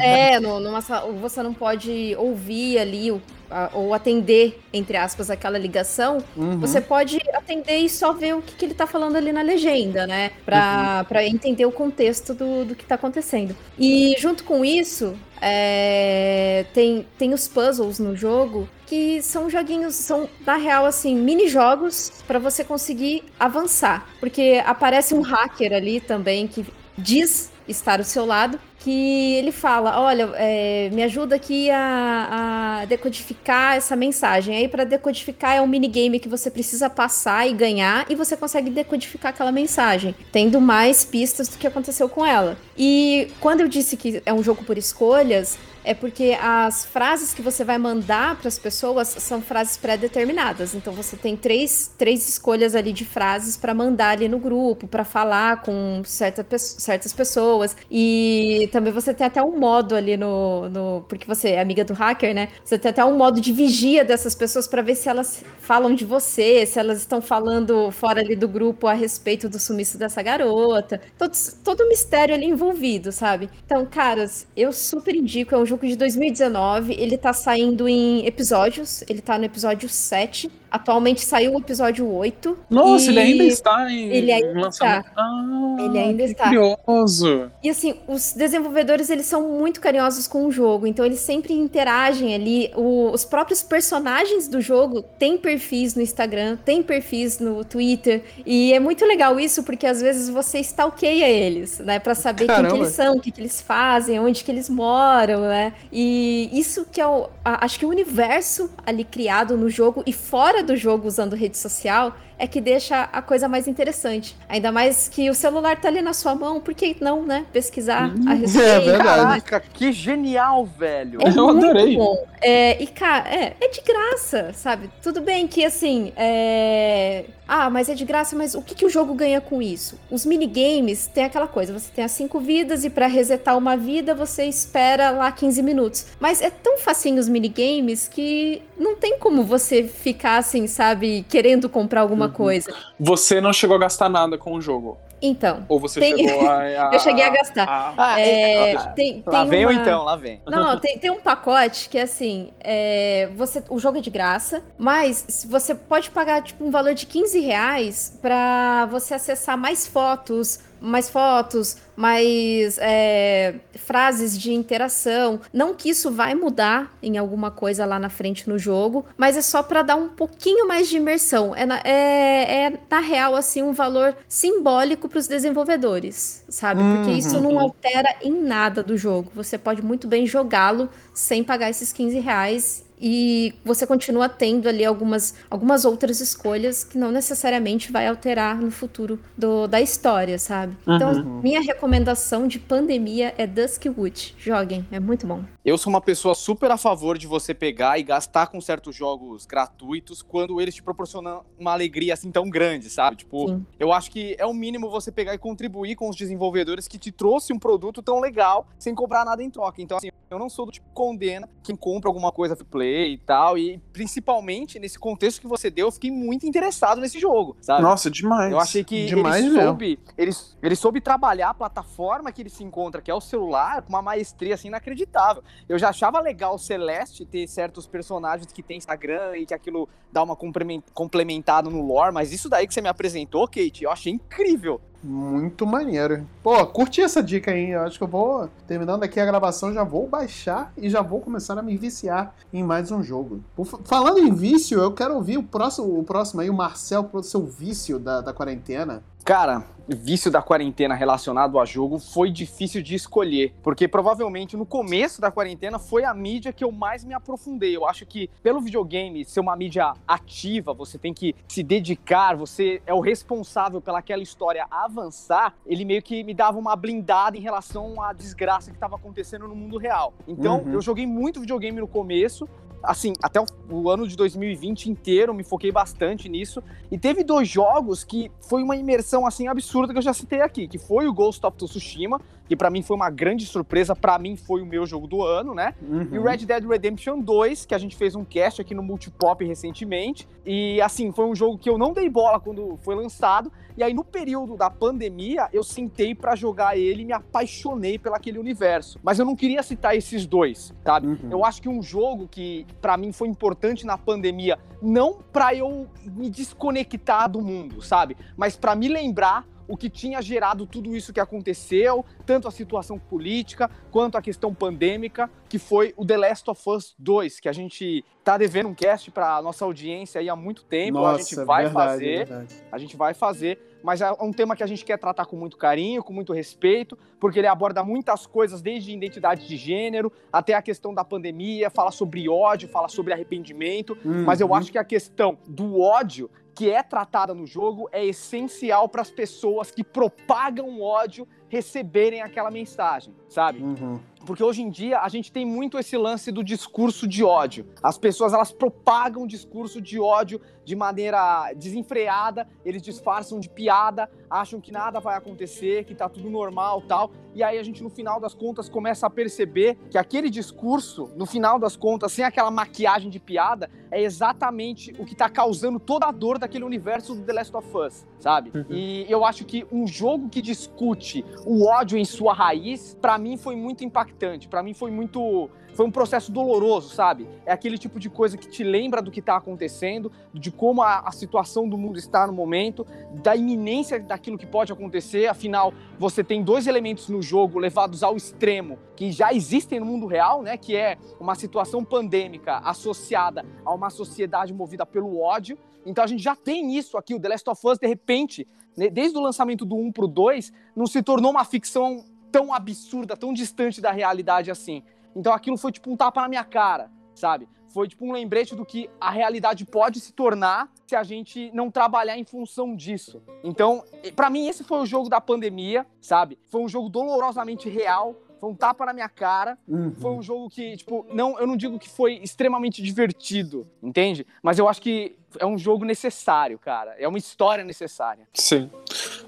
é, no, numa, você não pode ouvir ali o- a- ou atender, entre aspas, aquela ligação. Uhum. Você pode atender e só ver o que, que ele tá falando ali na legenda, né? Pra, pra entender o contexto do, do que tá acontecendo. E junto com isso, é, tem, tem os puzzles no jogo que são joguinhos, são na real assim, mini jogos pra você conseguir avançar, porque aparece um hacker ali também que diz estar ao seu lado, que ele fala, olha, é, me ajuda aqui a, a decodificar essa mensagem. Aí para decodificar é um minigame que você precisa passar e ganhar e você consegue decodificar aquela mensagem, tendo mais pistas do que aconteceu com ela. E quando eu disse que é um jogo por escolhas, é porque as frases que você vai mandar para as pessoas são frases pré-determinadas. Então você tem três, três escolhas ali de frases para mandar ali no grupo, para falar com certa, certas pessoas. E também você tem até um modo ali no, no. Porque você é amiga do hacker, né? Você tem até um modo de vigia dessas pessoas para ver se elas falam de você, se elas estão falando fora ali do grupo a respeito do sumiço dessa garota. Todo, todo mistério ali envolvido, sabe? Então, caras, eu super indico. É um jogo de 2019. Ele tá saindo em episódios. Ele tá no episódio 7. Atualmente saiu o episódio 8. Nossa, ele ainda está em ele ainda lançamento. Ah, Ele ainda está. curioso. E assim, os desenvolvedores, eles são muito carinhosos com o jogo, então eles sempre interagem ali. O- os próprios personagens do jogo têm perfis no Instagram, têm perfis no Twitter, e é muito legal isso, porque às vezes você stalkeia eles, né, Pra saber quem Caramba. que eles são, o que, que eles fazem, onde que eles moram, né? E isso que é o, a- acho que o universo ali criado no jogo e fora do jogo usando rede social é que deixa a coisa mais interessante. Ainda mais que o celular tá ali na sua mão, por que não, né? Pesquisar a respeito. É verdade. Caraca, que genial, velho. É Eu muito adorei. bom. É, e, cara, é, é de graça, sabe? Tudo bem que, assim, é... Ah, mas é de graça, mas o que, que o jogo ganha com isso? Os minigames tem aquela coisa, você tem as cinco vidas e pra resetar uma vida você espera lá 15 minutos. Mas é tão facinho os minigames que não tem como você ficar, assim, sabe, querendo comprar alguma Uhum. coisa. Você não chegou a gastar nada com o jogo? Então, Ou você Tem- chegou a, a- eu cheguei a gastar. a- Ah, É, é, tem, lá tem vem ou então, lá vem. Não, não, tem, tem um pacote que assim, é, você, o jogo é de graça, mas se você pode pagar tipo um valor de 15 reais pra você acessar mais fotos, mais fotos, mais é, frases de interação. Não que isso vai mudar em alguma coisa lá na frente no jogo, mas é só pra dar um pouquinho mais de imersão. É na, é, é, na real assim um valor simbólico pros desenvolvedores, sabe? Porque isso não altera em nada do jogo. Você pode muito bem jogá-lo sem pagar esses 15 reais. E você continua tendo ali algumas, algumas outras escolhas que não necessariamente vai alterar no futuro do, da história, sabe? Então, minha recomendação de pandemia é Duskwood. Joguem, é muito bom. Eu sou uma pessoa super a favor de você pegar e gastar com certos jogos gratuitos quando eles te proporcionam uma alegria assim tão grande, sabe? Tipo, Sim. eu acho que é o mínimo você pegar e contribuir com os desenvolvedores que te trouxe um produto tão legal sem cobrar nada em troca. Então, assim, Eu não sou do tipo que condena quem compra alguma coisa free play e tal. E principalmente nesse contexto que você deu, eu fiquei muito interessado nesse jogo, sabe? Nossa, demais. Eu achei que Demais ele, soube, ele, ele soube trabalhar a plataforma que ele se encontra, que é o celular, com uma maestria assim inacreditável. Eu já achava legal o Celeste ter certos personagens que tem Instagram e que aquilo dá uma complemen- complementada no lore, mas isso daí que você me apresentou, Kate, eu achei incrível. Muito maneiro. Pô, curti essa dica aí. Eu acho que eu vou, terminando aqui a gravação, já vou baixar e já vou começar a me viciar em mais um jogo. Falando em vício, eu quero ouvir o próximo, o próximo aí, o Marcel, pro seu vício da, da quarentena. Cara, vício da quarentena relacionado a jogo foi difícil de escolher, porque provavelmente no começo da quarentena foi a mídia que eu mais me aprofundei. Eu acho que pelo videogame ser uma mídia ativa, você tem que se dedicar, você é o responsável pelaquela história avançar, ele meio que me dava uma blindada em relação à desgraça que estava acontecendo no mundo real. Então, Uhum. eu joguei muito videogame no começo, assim, até o, ano de 2020 inteiro, me foquei bastante nisso. E teve dois jogos que foi uma imersão assim absurda que eu já citei aqui, que foi o Ghost of Tsushima, que pra mim foi uma grande surpresa, pra mim foi o meu jogo do ano, né? Uhum. E o Red Dead Redemption 2, que a gente fez um cast aqui no Multipop recentemente. E assim, foi um jogo que eu não dei bola quando foi lançado. E aí, no período da pandemia, eu sentei pra jogar ele e me apaixonei pelaquele universo. Mas eu não queria citar esses dois, sabe? Uhum. Eu acho que um jogo que pra mim foi importante na pandemia, não pra eu me desconectar do mundo, sabe? Mas pra me lembrar o que tinha gerado tudo isso que aconteceu, tanto a situação política quanto a questão pandêmica, que foi o The Last of Us 2, que a gente tá devendo um cast pra nossa audiência aí há muito tempo, a gente vai verdade, fazer verdade. a gente vai fazer, mas é um tema que a gente quer tratar com muito carinho, com muito respeito, porque ele aborda muitas coisas, desde identidade de gênero até a questão da pandemia, fala sobre ódio, fala sobre arrependimento, mas eu Uhum. acho que a questão do ódio que é tratada no jogo é essencial para as pessoas que propagam ódio receberem aquela mensagem, sabe? Uhum. Porque hoje em dia a gente tem muito esse lance do discurso de ódio. As pessoas elas propagam discurso de ódio de maneira desenfreada, eles disfarçam de piada, acham que nada vai acontecer, que tá tudo normal, tal. E aí a gente no final das contas começa a perceber que aquele discurso, no final das contas, sem aquela maquiagem de piada, é exatamente o que tá causando toda a dor daquele universo do The Last of Us, sabe? E eu acho que um jogo que discute o ódio em sua raiz, pra mim foi muito impactante, Pra mim foi muito foi um processo doloroso, sabe? É aquele tipo de coisa que te lembra do que tá acontecendo, de como a, a situação do mundo está no momento, da iminência daquilo que pode acontecer. Afinal, você tem dois elementos no jogo levados ao extremo que já existem no mundo real, né? Que é uma situação pandêmica associada a uma sociedade movida pelo ódio. Então a gente já tem isso aqui. O The Last of Us, de repente, né, desde o lançamento do 1 pro 2, não se tornou uma ficção tão absurda, tão distante da realidade assim. Então aquilo foi tipo um tapa na minha cara, sabe? Foi tipo um lembrete do que a realidade pode se tornar se a gente não trabalhar em função disso. Então, pra mim esse foi o jogo da pandemia, sabe? Foi um jogo dolorosamente real, foi um tapa na minha cara, Uhum. foi um jogo que, tipo, não, eu não digo que foi extremamente divertido, entende? Mas eu acho que é um jogo necessário, cara. É uma história necessária. Sim.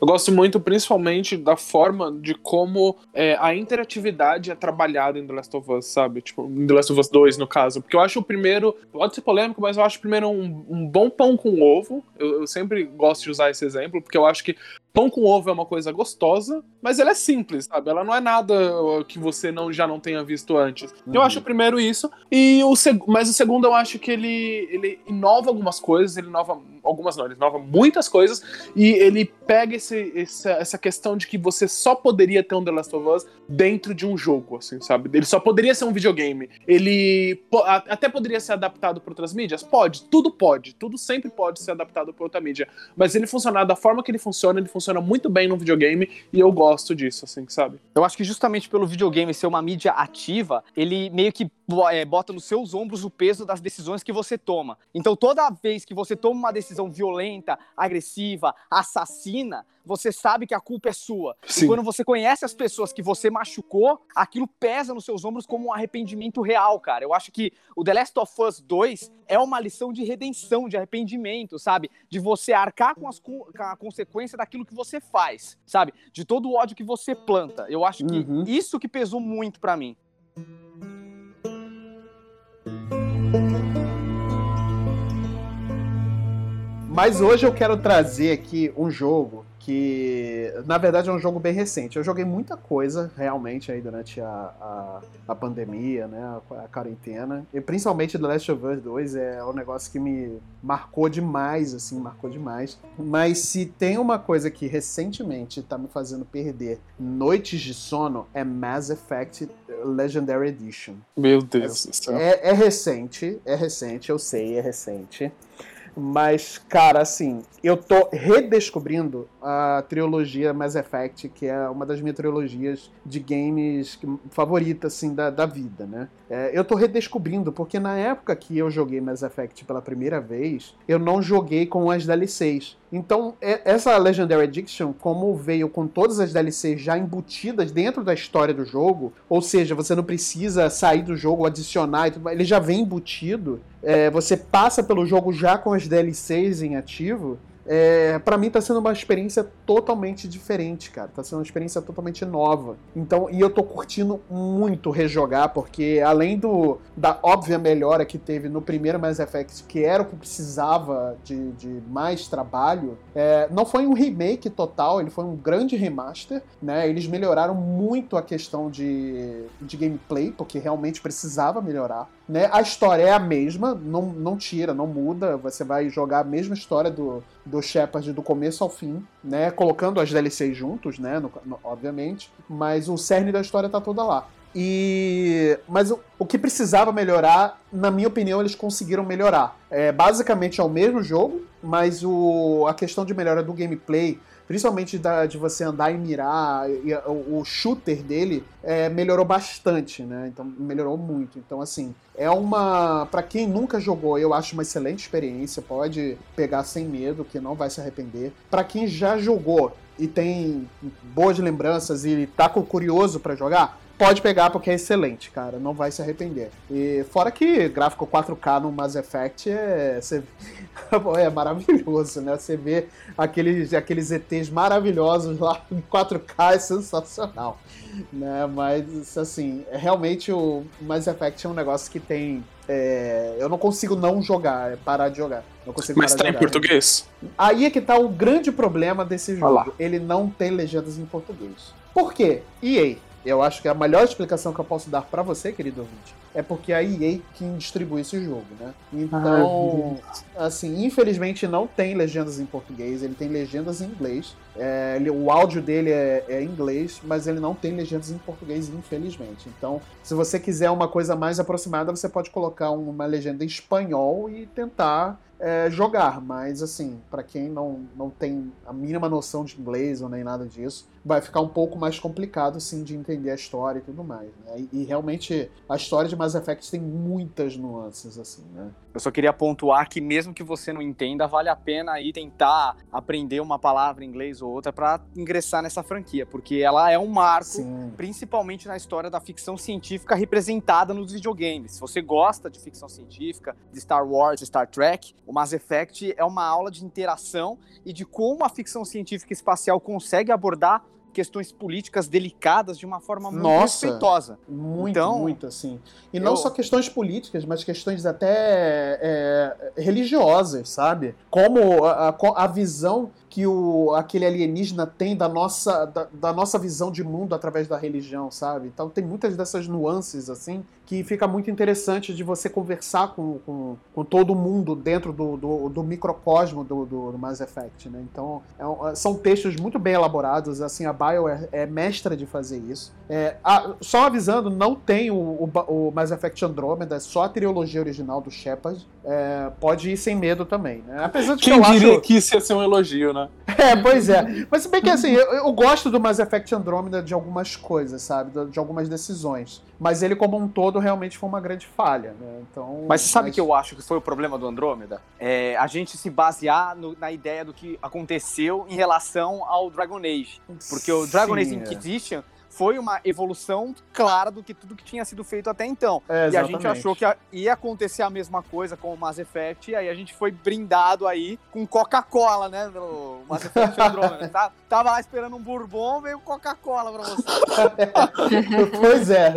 Eu gosto muito, principalmente, da forma de como é, a interatividade é trabalhada em The Last of Us, sabe? Tipo, em The Last of Us 2, no caso. Porque eu acho o primeiro, pode ser polêmico, mas eu acho o primeiro um, um bom pão com ovo. Eu, eu sempre gosto de usar esse exemplo, porque eu acho que pão com ovo é uma coisa gostosa, mas ela é simples, sabe? Ela não é nada que você não, já não tenha visto antes. Eu acho o primeiro isso, e o seg mas o segundo eu acho que ele, ele inova algumas coisas, ele inova algumas não, ele inova muitas coisas, e ele pega esse, essa, essa questão de que você só poderia ter um The Last of Us dentro de um jogo, assim, sabe? Ele só poderia ser um videogame. Ele po- até poderia ser adaptado para outras mídias? Pode, tudo pode, tudo sempre pode ser adaptado para outra mídia. Mas ele funcionar da forma que ele funciona, ele funciona muito bem no videogame, e eu gosto disso, assim, sabe? Eu acho que justamente pelo videogame ser uma mídia ativa, ele meio que bota nos seus ombros o peso das decisões que você toma. Então, toda vez que você toma uma decisão violenta, agressiva, assassina, você sabe que a culpa é sua. Sim. E quando você conhece as pessoas que você machucou, aquilo pesa nos seus ombros como um arrependimento real, cara. Eu acho que o The Last of Us 2 é uma lição de redenção, de arrependimento, sabe? De você arcar com, as, co- com a consequência daquilo que você faz, sabe? De todo o ódio que você planta. Eu acho que Uhum. isso que pesou muito pra mim. Mas hoje eu quero trazer aqui um jogo que, na verdade, é um jogo bem recente. Eu joguei muita coisa, realmente, aí durante a, a, a pandemia, né, a, a, quarentena. E principalmente The Last of Us 2 é um negócio que me marcou demais, assim, marcou demais. Mas se tem uma coisa que recentemente tá me fazendo perder noites de sono, é Mass Effect Legendary Edition. Meu Deus do céu. É, é recente, é recente, eu sei, é recente. Mas, cara, assim, eu tô redescobrindo a trilogia Mass Effect, que é uma das minhas trilogias de games favoritas, assim, da, da vida, né? É, eu tô redescobrindo, porque na época que eu joguei Mass Effect pela primeira vez, eu não joguei com as DLCs. Então, essa Legendary Edition, como veio com todas as DLCs já embutidas dentro da história do jogo, ou seja, você não precisa sair do jogo, adicionar ele já vem embutido, é, você passa pelo jogo já com as DLCs em ativo, é, para mim tá sendo uma experiência totalmente diferente, cara. Tá sendo uma experiência totalmente nova. Então, e eu tô curtindo muito rejogar, porque além do da óbvia melhora que teve no primeiro Mass Effect, que era o que precisava de, de mais trabalho, é, não foi um remake total, ele foi um grande remaster, né? Eles melhoraram muito a questão de, de gameplay, porque realmente precisava melhorar. Né? A história é a mesma, não, não tira, não muda. Você vai jogar a mesma história do, do Shepard do começo ao fim, né? Colocando as DLCs juntos, né? No, no, obviamente. Mas o cerne da história tá toda lá. E mas o, o, que precisava melhorar, na minha opinião, eles conseguiram melhorar. É, basicamente é o mesmo jogo, mas o, a questão de melhora do gameplay, principalmente da, de você andar e mirar, e, o, o, shooter dele é, melhorou bastante, né? Então melhorou muito. Então assim, é uma, para quem nunca jogou, eu acho uma excelente experiência. Pode pegar sem medo, que não vai se arrepender. Para quem já jogou e tem boas lembranças e tá curioso para jogar, pode pegar porque é excelente, cara. Não vai se arrepender. E fora que gráfico 4K no Mass Effect é, você, é maravilhoso, né? Você vê aqueles, aqueles ETs maravilhosos lá em 4K é sensacional. Né? Mas, assim, é realmente o Mass Effect é um negócio que tem. É, eu não consigo não jogar, é parar de jogar. Não consigo Mas tá em português? Aí é que tá o grande problema desse jogo. Ele não tem legendas em português. Por quê? EA eu acho que a melhor explicação que eu posso dar para você, querido ouvinte, é porque a EA quem distribui esse jogo, né? Então, ah, assim, infelizmente não tem legendas em português, ele tem legendas em inglês. É, ele, o áudio dele é, é em inglês, mas ele não tem legendas em português, infelizmente. Então, se você quiser uma coisa mais aproximada, você pode colocar uma legenda em espanhol e tentar é, jogar, mas assim, para quem não, não tem a mínima noção de inglês ou nem nada disso, vai ficar um pouco mais complicado assim de entender a história e tudo mais. Né? E, e, realmente a história de Mass Effect tem muitas nuances assim, né? Eu só queria pontuar que mesmo que você não entenda, vale a pena aí tentar aprender uma palavra em inglês ou outra para ingressar nessa franquia, porque ela é um marco, Sim. principalmente na história da ficção científica representada nos videogames. Se você gosta de ficção científica, de Star Wars, Star Trek, o Mass Effect é uma aula de interação e de como a ficção científica espacial consegue abordar questões políticas delicadas de uma forma muito Nossa, respeitosa. Muito, então, muito, assim. E eu... não só questões políticas, mas questões até é, religiosas, sabe? Como a, a, a visão que o, aquele alienígena tem da nossa, da, da, nossa visão de mundo através da religião, sabe? Então tem muitas dessas nuances, assim, que fica muito interessante de você conversar com, com, com todo mundo dentro do, do, do microcosmo do, do, Mass Effect, né? Então é, são textos muito bem elaborados, assim, a Bio é, é mestra de fazer isso. É, a, só avisando, não tem o, o, o, Mass Effect Andromeda, é só a trilogia original do Shepard. É, pode ir sem medo também, né? Apesar de Quem que eu diria acho... que isso ia ser um elogio, né? Né? É, pois é. Mas se bem que assim, eu, eu, gosto do Mass Effect Andromeda de algumas coisas, sabe? De, algumas decisões. Mas ele, como um todo, realmente foi uma grande falha, né? Então. Mas sabe mas... que eu acho que foi o problema do Andrômeda? É a gente se basear no, na ideia do que aconteceu em relação ao Dragon Age. Porque o Dragon Sim, Age é. Foi uma evolução clara do que tudo que tinha sido feito até então. É, e a gente achou que a- ia acontecer a mesma coisa com o Mass Effect, e aí a gente foi brindado aí com Coca-Cola, né? No Mass Effect Andromeda. Tá- Tava lá esperando um bourbon, veio Coca-Cola pra você. pois é,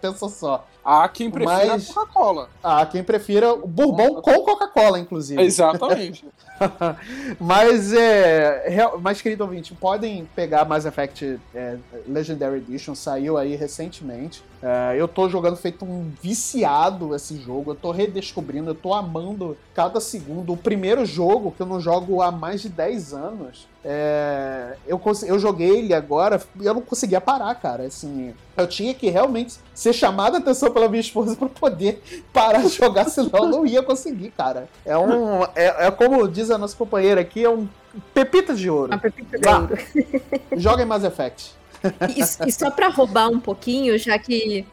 pensa só. Há quem prefira Mas- a Coca-Cola. Ah, quem prefira o bourbon com Coca-Cola, inclusive. Exatamente. Mas, é, real- mas, querido ouvinte, podem pegar Mass Effect é, Legendary Edition, saiu aí recentemente. É, eu tô jogando feito um viciado esse jogo, eu tô redescobrindo, eu tô amando cada segundo. O primeiro jogo que eu não jogo há mais de 10 anos, é, eu, eu joguei ele agora e eu não conseguia parar, cara. Assim, eu tinha que realmente ser chamado a atenção pela minha esposa pra poder parar de jogar, senão eu não ia conseguir, cara. É um. É, é como diz a nossa companheira aqui, é um pepita de ouro. Uma pepita de Vá. ouro. Joga em Mass Effect. E, e só pra roubar um pouquinho, já que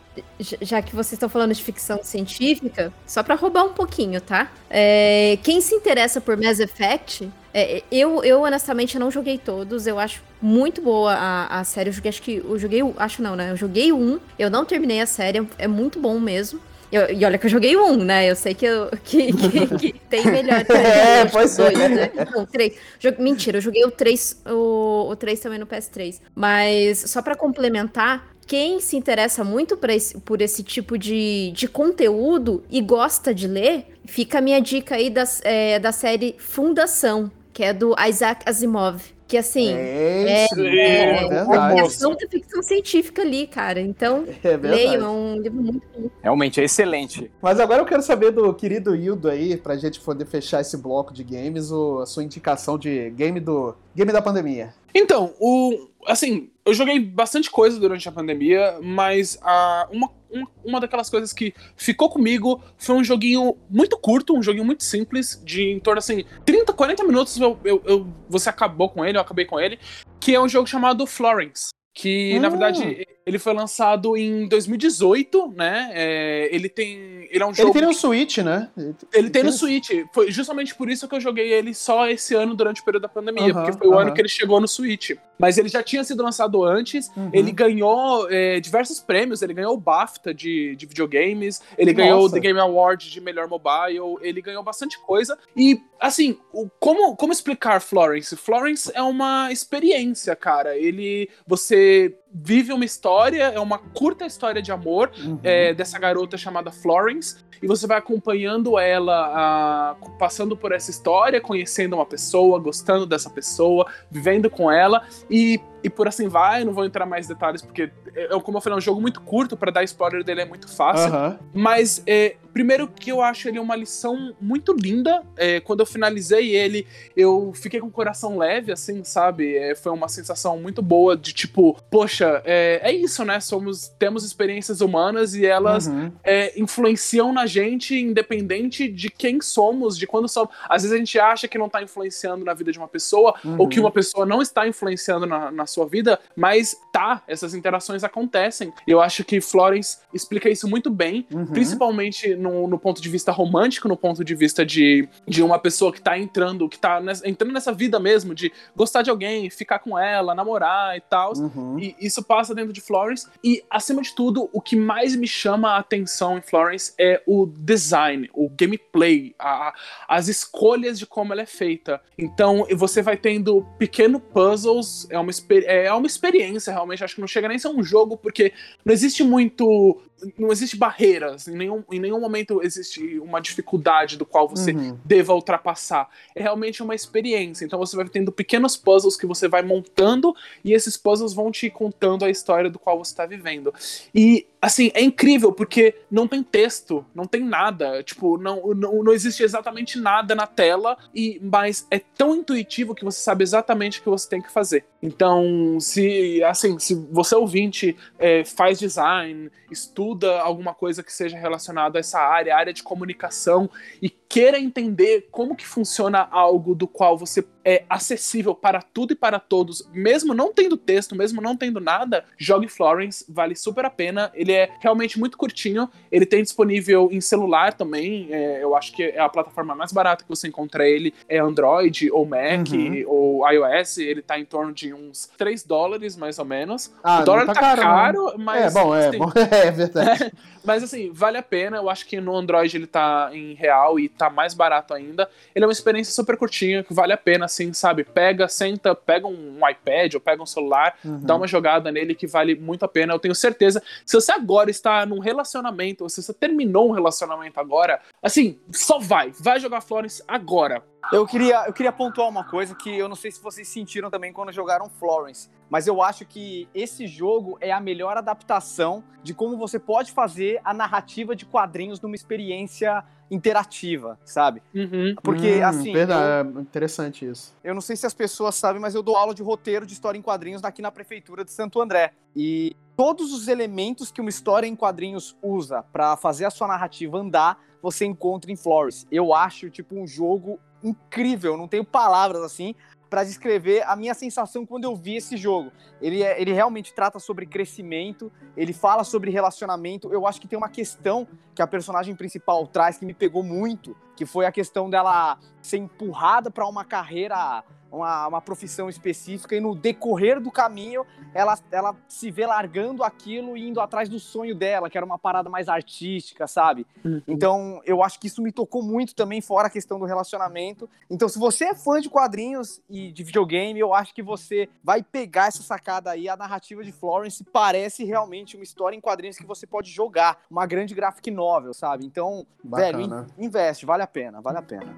já- que vocês estão falando de ficção científica, só pra roubar um pouquinho, tá? É, quem se interessa por Mass Effect, é, eu, eu honestamente não joguei todos, eu acho muito boa a, a série. Eu joguei, acho que eu joguei, acho não, né? Eu joguei um, eu não terminei a série, é muito bom mesmo. Eu- e olha que eu joguei um, né? Eu sei que, eu, que, que- que tem melhor. É, acho que pois é. dois, né? Não, três. Mentira, eu joguei o 3, o, o 3 também no PS3. Mas só pra complementar, quem se interessa muito por esse, por esse tipo de, de conteúdo e gosta de ler, fica a minha dica aí das, é, da série Fundação, que é do Isaac Asimov. Que assim, É, é, é é verdade. ação da ficção científica ali, cara. Então, É leiam, é um livro muito bom. Realmente, é excelente. Mas agora eu quero saber do querido Hildo aí, pra gente poder fechar esse bloco de games, o, a sua indicação de game do game da pandemia. Então, o. Assim, eu joguei bastante coisa durante a pandemia, mas a, uma, uma, uma daquelas coisas que ficou comigo foi um joguinho muito curto, um joguinho muito simples, de em torno assim, 30, 40 minutos eu, eu, eu- você acabou com ele, eu acabei com ele, que é um jogo chamado Florence. Que, na Ah. verdade, ele foi lançado em 2018, né? É, ele tem. Ele é um Ele jogo. tem no Switch, né? Ele tem no Tem- Switch. Foi justamente por isso que eu joguei ele só esse ano durante o período da pandemia, porque foi o ano que ele chegou no Switch. Mas ele já tinha sido lançado antes, Uhum. ele ganhou é, diversos prêmios, ele ganhou o BAFTA de, de videogames, ele Nossa. ganhou o The Game Award de melhor mobile, ele ganhou bastante coisa. E, assim, o- como, como explicar Florence? Florence é uma experiência, cara. Ele. Você vive uma história, é uma curta história de amor Uhum. é, dessa garota chamada Florence e você vai acompanhando ela, ah, passando por essa história, conhecendo uma pessoa, gostando dessa pessoa, vivendo com ela e, e por assim vai. Não vou entrar mais detalhes porque, é, como eu falei, é um jogo muito curto para dar spoiler dele é muito fácil. Aham. Mas, é, primeiro que eu acho ele uma lição muito linda. É, quando eu finalizei ele, eu fiquei com o coração leve, assim, sabe? É, foi uma sensação muito boa de tipo, poxa, é, é isso, né? Somos, temos experiências humanas e elas Uhum. é, influenciam na gente, independente de quem somos, de quando somos. Às vezes a gente acha que não tá influenciando na vida de uma pessoa, Uhum. ou que uma pessoa não está influenciando na, na sua vida, mas tá, essas interações acontecem. Eu acho que Florence explica isso muito bem, Uhum. principalmente no, no ponto de vista romântico, no ponto de vista de, de uma pessoa que tá entrando, que tá nessa- entrando nessa vida mesmo, de gostar de alguém, ficar com ela, namorar e tal. Uhum. E isso passa dentro de Florence. E, acima de tudo, o que mais me chama a atenção em Florence é o design, o gameplay, a- as escolhas de como ela é feita. Então, você vai tendo pequeno puzzles, é uma, exper- é uma experiência, realmente. Acho que não chega nem a ser um jogo, porque não existe muito. Não existe barreiras, em nenhum, em nenhum momento existe uma dificuldade do qual você Uhum. deva ultrapassar. É realmente uma experiência. Então você vai tendo pequenos puzzles que você vai montando e esses puzzles vão te contando a história do qual você está vivendo. E assim, é incrível porque não tem texto, não tem nada, tipo, não, não, não existe exatamente nada na tela e mas é tão intuitivo que você sabe exatamente o que você tem que fazer. Então, se assim, se você ouvinte é, faz design, estuda alguma coisa que seja relacionada a essa área, área de comunicação e queira entender como que funciona algo do qual você é acessível para tudo e para todos, mesmo não tendo texto, mesmo não tendo nada, jogue Florence, vale super a pena. Ele é realmente muito curtinho, ele tem disponível em celular também, é, eu acho que é a plataforma mais barata que você encontra ele, é Android ou Mac Uhum. ou iOS, ele tá em torno de uns 3 dólares, mais ou menos. Ah, o dólar tá, tá caro, caro, mas... é bom, é assim, bom. É verdade. mas assim, vale a pena. Eu acho que no Android ele tá em real e tá mais barato ainda. Ele é uma experiência super curtinha, que vale a pena, assim, sabe? Pega, senta, pega um iPad ou pega um celular, Uhum. dá uma jogada nele que vale muito a pena. Eu tenho certeza. Se você agora está num relacionamento, ou se você terminou um relacionamento agora, assim, só vai. Vai jogar Florence agora. Eu queria, eu queria pontuar uma coisa que eu não sei se vocês sentiram também quando jogaram Florence, mas eu acho que esse jogo é a melhor adaptação de como você pode fazer a narrativa de quadrinhos numa experiência interativa, sabe? Uhum. Porque, Hum, assim, eu, Verdade, é interessante isso. eu não sei se as pessoas sabem, mas eu dou aula de roteiro de história em quadrinhos aqui na prefeitura de Santo André. E todos os elementos que uma história em quadrinhos usa pra fazer a sua narrativa andar, você encontra em Flores. Eu acho, tipo, um jogo incrível, não tenho palavras assim pra descrever a minha sensação quando eu vi esse jogo. Ele, é- ele realmente trata sobre crescimento, ele fala sobre relacionamento. Eu acho que tem uma questão que a personagem principal traz que me pegou muito, que foi a questão dela ser empurrada pra uma carreira, uma, uma profissão específica, e no decorrer do caminho ela, ela se vê largando aquilo e indo atrás do sonho dela, que era uma parada mais artística, sabe? Então, eu acho que isso me tocou muito também, fora a questão do relacionamento. Então, se você é fã de quadrinhos e de videogame, eu acho que você vai pegar essa sacada aí. A narrativa de Florence parece realmente uma história em quadrinhos que você pode jogar, uma grande graphic novel, sabe? Então, velho, Bacana. in- investe, vale a pena, vale a pena.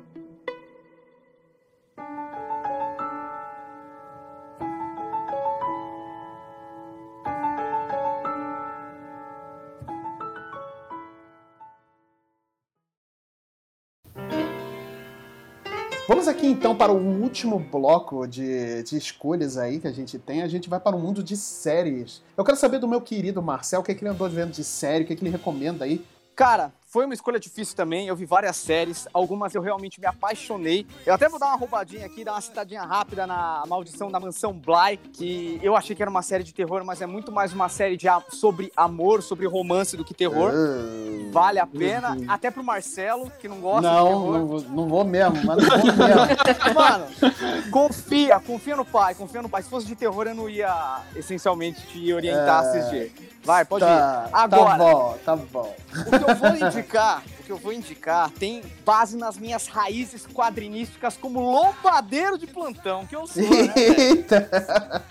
Vamos aqui então para o último bloco de, de escolhas aí que a gente tem. A gente vai para o mundo de séries. Eu quero saber do meu querido Marcel o que, é que ele andou vendo de série, o que, é que ele recomenda aí. Cara, foi uma escolha difícil também. Eu vi várias séries, algumas eu realmente me apaixonei. Eu até vou dar uma roubadinha aqui, dar uma citadinha rápida na Maldição da Mansão Bly, que eu achei que era uma série de terror, mas é muito mais uma série de a- sobre amor, sobre romance do que terror. Ah, Vale a pena, até pro Marcelo, que não gosta de não, terror. não, vou- não vou mesmo, mas não vou mesmo. Mano, confia, confia no pai, confia no pai. Se fosse de terror, eu não ia essencialmente te orientar a É. assistir. Vai, pode ir. Tá, Agora. tá bom, tá bom. O que eu vou indicar, o que eu vou indicar tem base nas minhas raízes quadrinísticas como lombadeiro de plantão, que eu sou, né? Eita.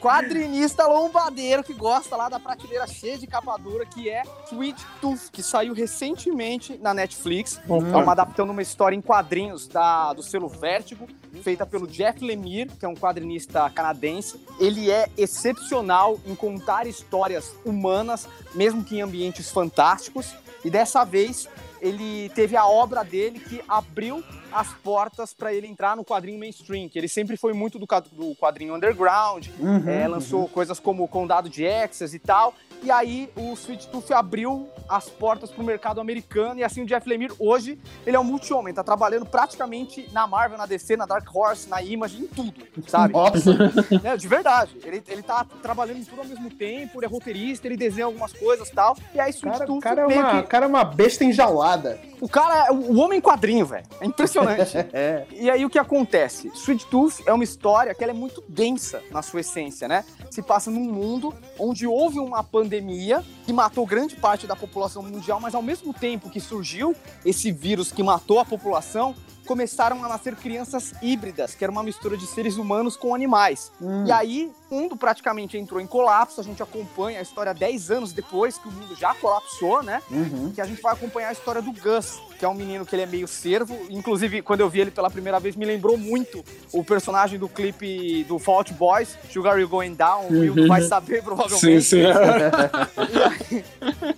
Quadrinista lombadeiro que gosta lá da prateleira cheia de capa dura, que é Sweet Tooth, que saiu recentemente na Netflix. É uma adaptando uma história em quadrinhos da, do selo Vértigo, feita pelo Jeff Lemire, que é um quadrinista canadense. Ele é excepcional em contar histórias humanas, mesmo que em ambientes fantásticos. E dessa vez ele teve a obra dele que abriu as portas para ele entrar no quadrinho mainstream, que ele sempre foi muito do, do quadrinho underground, Uhum, é, lançou coisas como o Condado de Exas e tal. E aí o Sweet Tooth abriu as portas pro mercado americano. E assim o Jeff Lemire, hoje, ele é um multi-homem, tá trabalhando praticamente na Marvel, na DC, na Dark Horse, na Image, em tudo, sabe? Nossa, É, de verdade. Ele, ele tá trabalhando em tudo ao mesmo tempo, ele é roteirista, ele desenha algumas coisas e tal. E aí Sweet cara, Tooth o cara é uma, que- cara é uma besta enjaulada. O cara é o o homem quadrinho, velho. É impressionante. É. E aí o que acontece? Sweet Tooth é uma história que ela é muito densa na sua essência, né? Se passa num mundo onde houve uma pandemia que matou grande parte da população mundial, mas ao mesmo tempo que surgiu esse vírus que matou a população, começaram a nascer crianças híbridas, que era uma mistura de seres humanos com animais. Hum. E aí, o mundo praticamente entrou em colapso, a gente acompanha a história 10 anos depois que o mundo já colapsou, né? Uhum. que a gente vai acompanhar a história do Gus, que é um menino que ele é meio servo. Inclusive, quando eu vi ele pela primeira vez, me lembrou muito o personagem do clipe do Fault Boys, Sugar You Going Down. O Will vai saber, provavelmente. Sim, sim.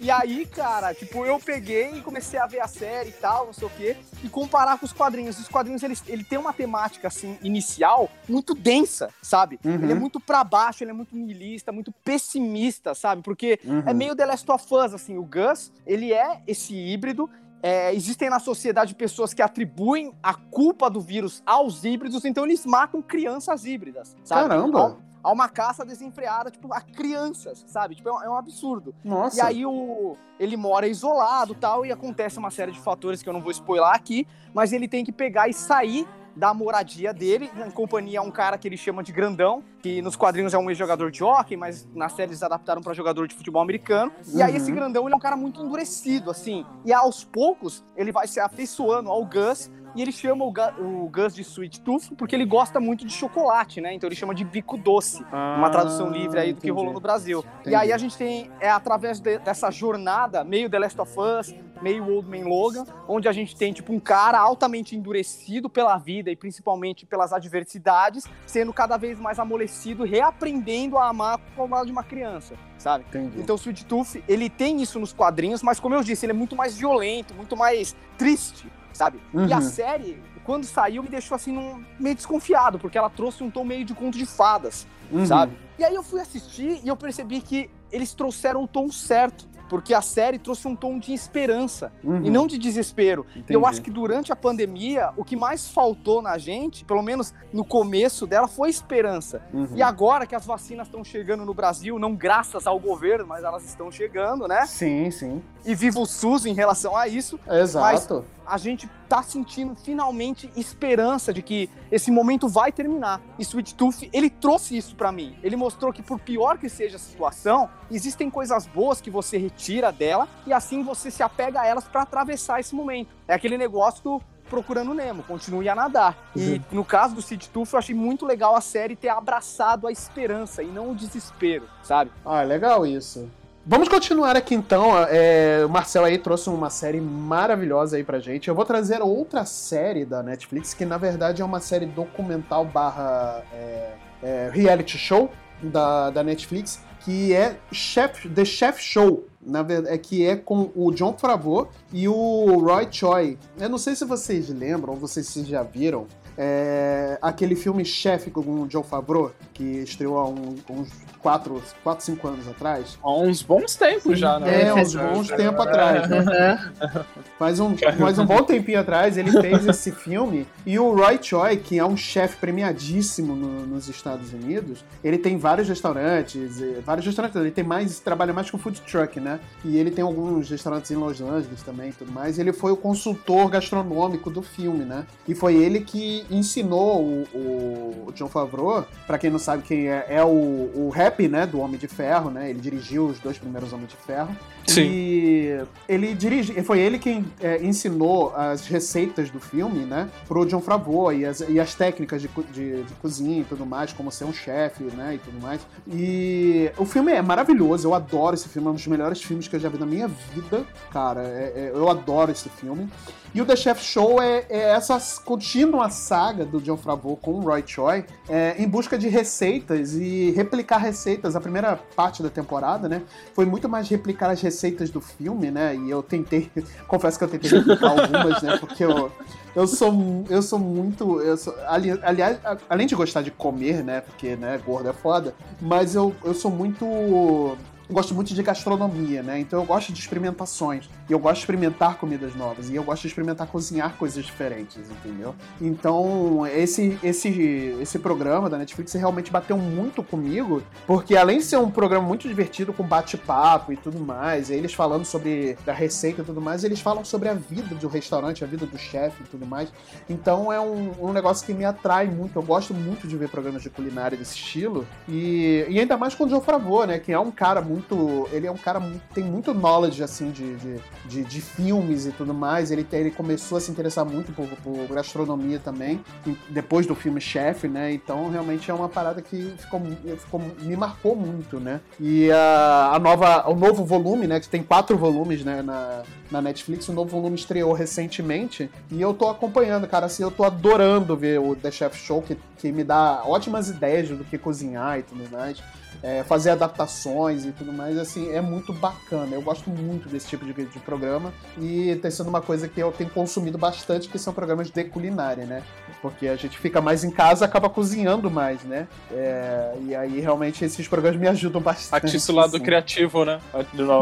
E aí, cara, tipo, eu peguei e comecei a ver a série e tal, não sei o quê, e comparar com os quadrinhos. Os quadrinhos, eles, ele tem uma temática, assim, inicial, muito densa, sabe? Uhum. Ele é muito pra baixo, ele é muito nihilista, muito pessimista, sabe? Porque Uhum. é meio The Last of Us, assim, o Gus, ele é esse híbrido é, existem na sociedade pessoas que atribuem a culpa do vírus aos híbridos, então eles matam crianças híbridas, sabe? Caramba! Há uma caça desenfreada, tipo, a crianças, sabe? Tipo, é um, é um absurdo. Nossa. E aí o, ele mora isolado tal, e acontece uma série de fatores que eu não vou spoiler aqui, mas ele tem que pegar e sair da moradia dele, em companhia a um cara que ele chama de grandão, que nos quadrinhos é um ex-jogador de hockey, mas na série eles adaptaram para jogador de futebol americano. E aí Uhum. esse grandão, ele é um cara muito endurecido, assim. E aos poucos, ele vai se afeiçoando ao Gus, e ele chama o, o Gus de Sweet Tooth porque ele gosta muito de chocolate, né? Então ele chama de bico doce. Uma tradução livre aí do que Ah, entendi. rolou no Brasil. Entendi. E aí a gente tem, é através de- dessa jornada, meio The Last of Us, meio Old Man Logan, onde a gente tem, tipo, um cara altamente endurecido pela vida e principalmente pelas adversidades, sendo cada vez mais amolecido, reaprendendo a amar como a de uma criança, sabe? Entendi. Então o Sweet Tooth, ele tem isso nos quadrinhos, mas como eu disse, ele é muito mais violento, muito mais triste, sabe? E a Uhum. série, quando saiu, me deixou assim num- meio desconfiado, porque ela trouxe um tom meio de conto de fadas Uhum. sabe? E aí eu fui assistir e eu percebi que eles trouxeram o tom certo. Porque a série trouxe um tom de esperança Uhum. e não de desespero. Entendi. eu acho que durante a pandemia, o que mais faltou na gente, pelo menos no começo dela, foi esperança. Uhum. E agora que as vacinas estão chegando no Brasil, não graças ao governo, mas elas estão chegando, né? Sim, sim. E viva o SUS em relação a isso, Exato. A gente tá sentindo finalmente esperança de que esse momento vai terminar. E Sweet Tooth, ele trouxe isso pra mim. Ele mostrou que por pior que seja a situação, existem coisas boas que você retira dela e assim você se apega a elas pra atravessar esse momento. É aquele negócio do procurando Nemo, continue a nadar. E no caso do Sweet Tooth, eu achei muito legal a série ter abraçado a esperança e não o desespero, sabe? Ah, legal isso. Vamos continuar aqui então. É, o Marcel aí trouxe uma série maravilhosa aí pra gente. Eu vou trazer outra série da Netflix, que na verdade é uma série documental barra é, é, reality show da, da Netflix, que é Chef, The Chef Show. Na verdade, é que é com o John Favreau e o Roy Choi. Eu não sei se vocês lembram, vocês já viram, é, aquele filme Chef com o John Favreau, que estreou há um- uns 4, 4, 5 anos atrás. Há uns bons tempos já, né? É, uns bons tempos atrás, né? Faz um, faz um bom tempinho atrás, ele fez esse filme. E o Roy Choi, que é um chefe premiadíssimo no- nos Estados Unidos, ele tem vários restaurantes, eh, vários restaurantes, ele tem mais, trabalha mais com food truck, né? E ele tem alguns restaurantes em Los Angeles também e tudo mais. Ele foi o consultor gastronômico do filme, né? E foi ele que ensinou o, o, o John Favreau, pra quem não sabe quem é, é o, o rap, né, do Homem de Ferro, né? Ele dirigiu os dois primeiros Homens de Ferro. Sim. E ele dirige, foi ele quem é, ensinou as receitas do filme, né, pro John Favreau e as, e as técnicas de, de- de cozinha e tudo mais, como ser um chefe, né, e tudo mais. E o filme é maravilhoso, eu adoro esse filme, é um dos melhores filmes que eu já vi na minha vida, cara. é- é- eu adoro esse filme. E o The Chef Show é, é essa contínua saga do John Favreau com o Roy Choi é, em busca de receitas e replicar receitas. A primeira parte da temporada, né, foi muito mais replicar as receitas do filme, né? E eu tentei, confesso que eu tentei replicar algumas, né? Porque eu, eu sou eu sou muito, eu sou, ali, aliás, além de gostar de comer, né? Porque né, gordo é foda, mas eu, eu sou muito eu gosto muito de gastronomia, né? Então eu gosto de experimentações. E eu gosto de experimentar comidas novas. E eu gosto de experimentar cozinhar coisas diferentes, entendeu? Então, esse, esse, esse programa da Netflix realmente bateu muito comigo, porque além de ser um programa muito divertido, com bate-papo e tudo mais, e eles falando sobre a receita e tudo mais, eles falam sobre a vida do restaurante, a vida do chefe e tudo mais. Então é um, um negócio que me atrai muito. Eu gosto muito de ver programas de culinária desse estilo. E, e ainda mais com o Joe Favreau, né? Que é um cara muito. Ele é um cara muito. tem muito knowledge, assim, de, de, de, de filmes e tudo mais. Ele, tem- ele começou a se interessar muito por, por gastronomia também, depois do filme Chef, né? Então realmente é uma parada que ficou, ficou- me marcou muito, né? E a, a nova, o novo volume, né? Que tem quatro volumes, né? Na, na Netflix, o novo volume estreou recentemente e eu tô acompanhando, cara, assim, eu tô adorando ver o The Chef Show, que, que me dá ótimas ideias do que cozinhar e tudo mais. É, fazer adaptações e tudo mais, assim, é muito bacana. Eu gosto muito desse tipo de, de programa e tem sido uma coisa que eu tenho consumido bastante, que são programas de culinária, né? Porque a gente fica mais em casa, acaba cozinhando mais, né? É, e aí realmente esses programas me ajudam bastante. Atiça o lado assim. criativo, né?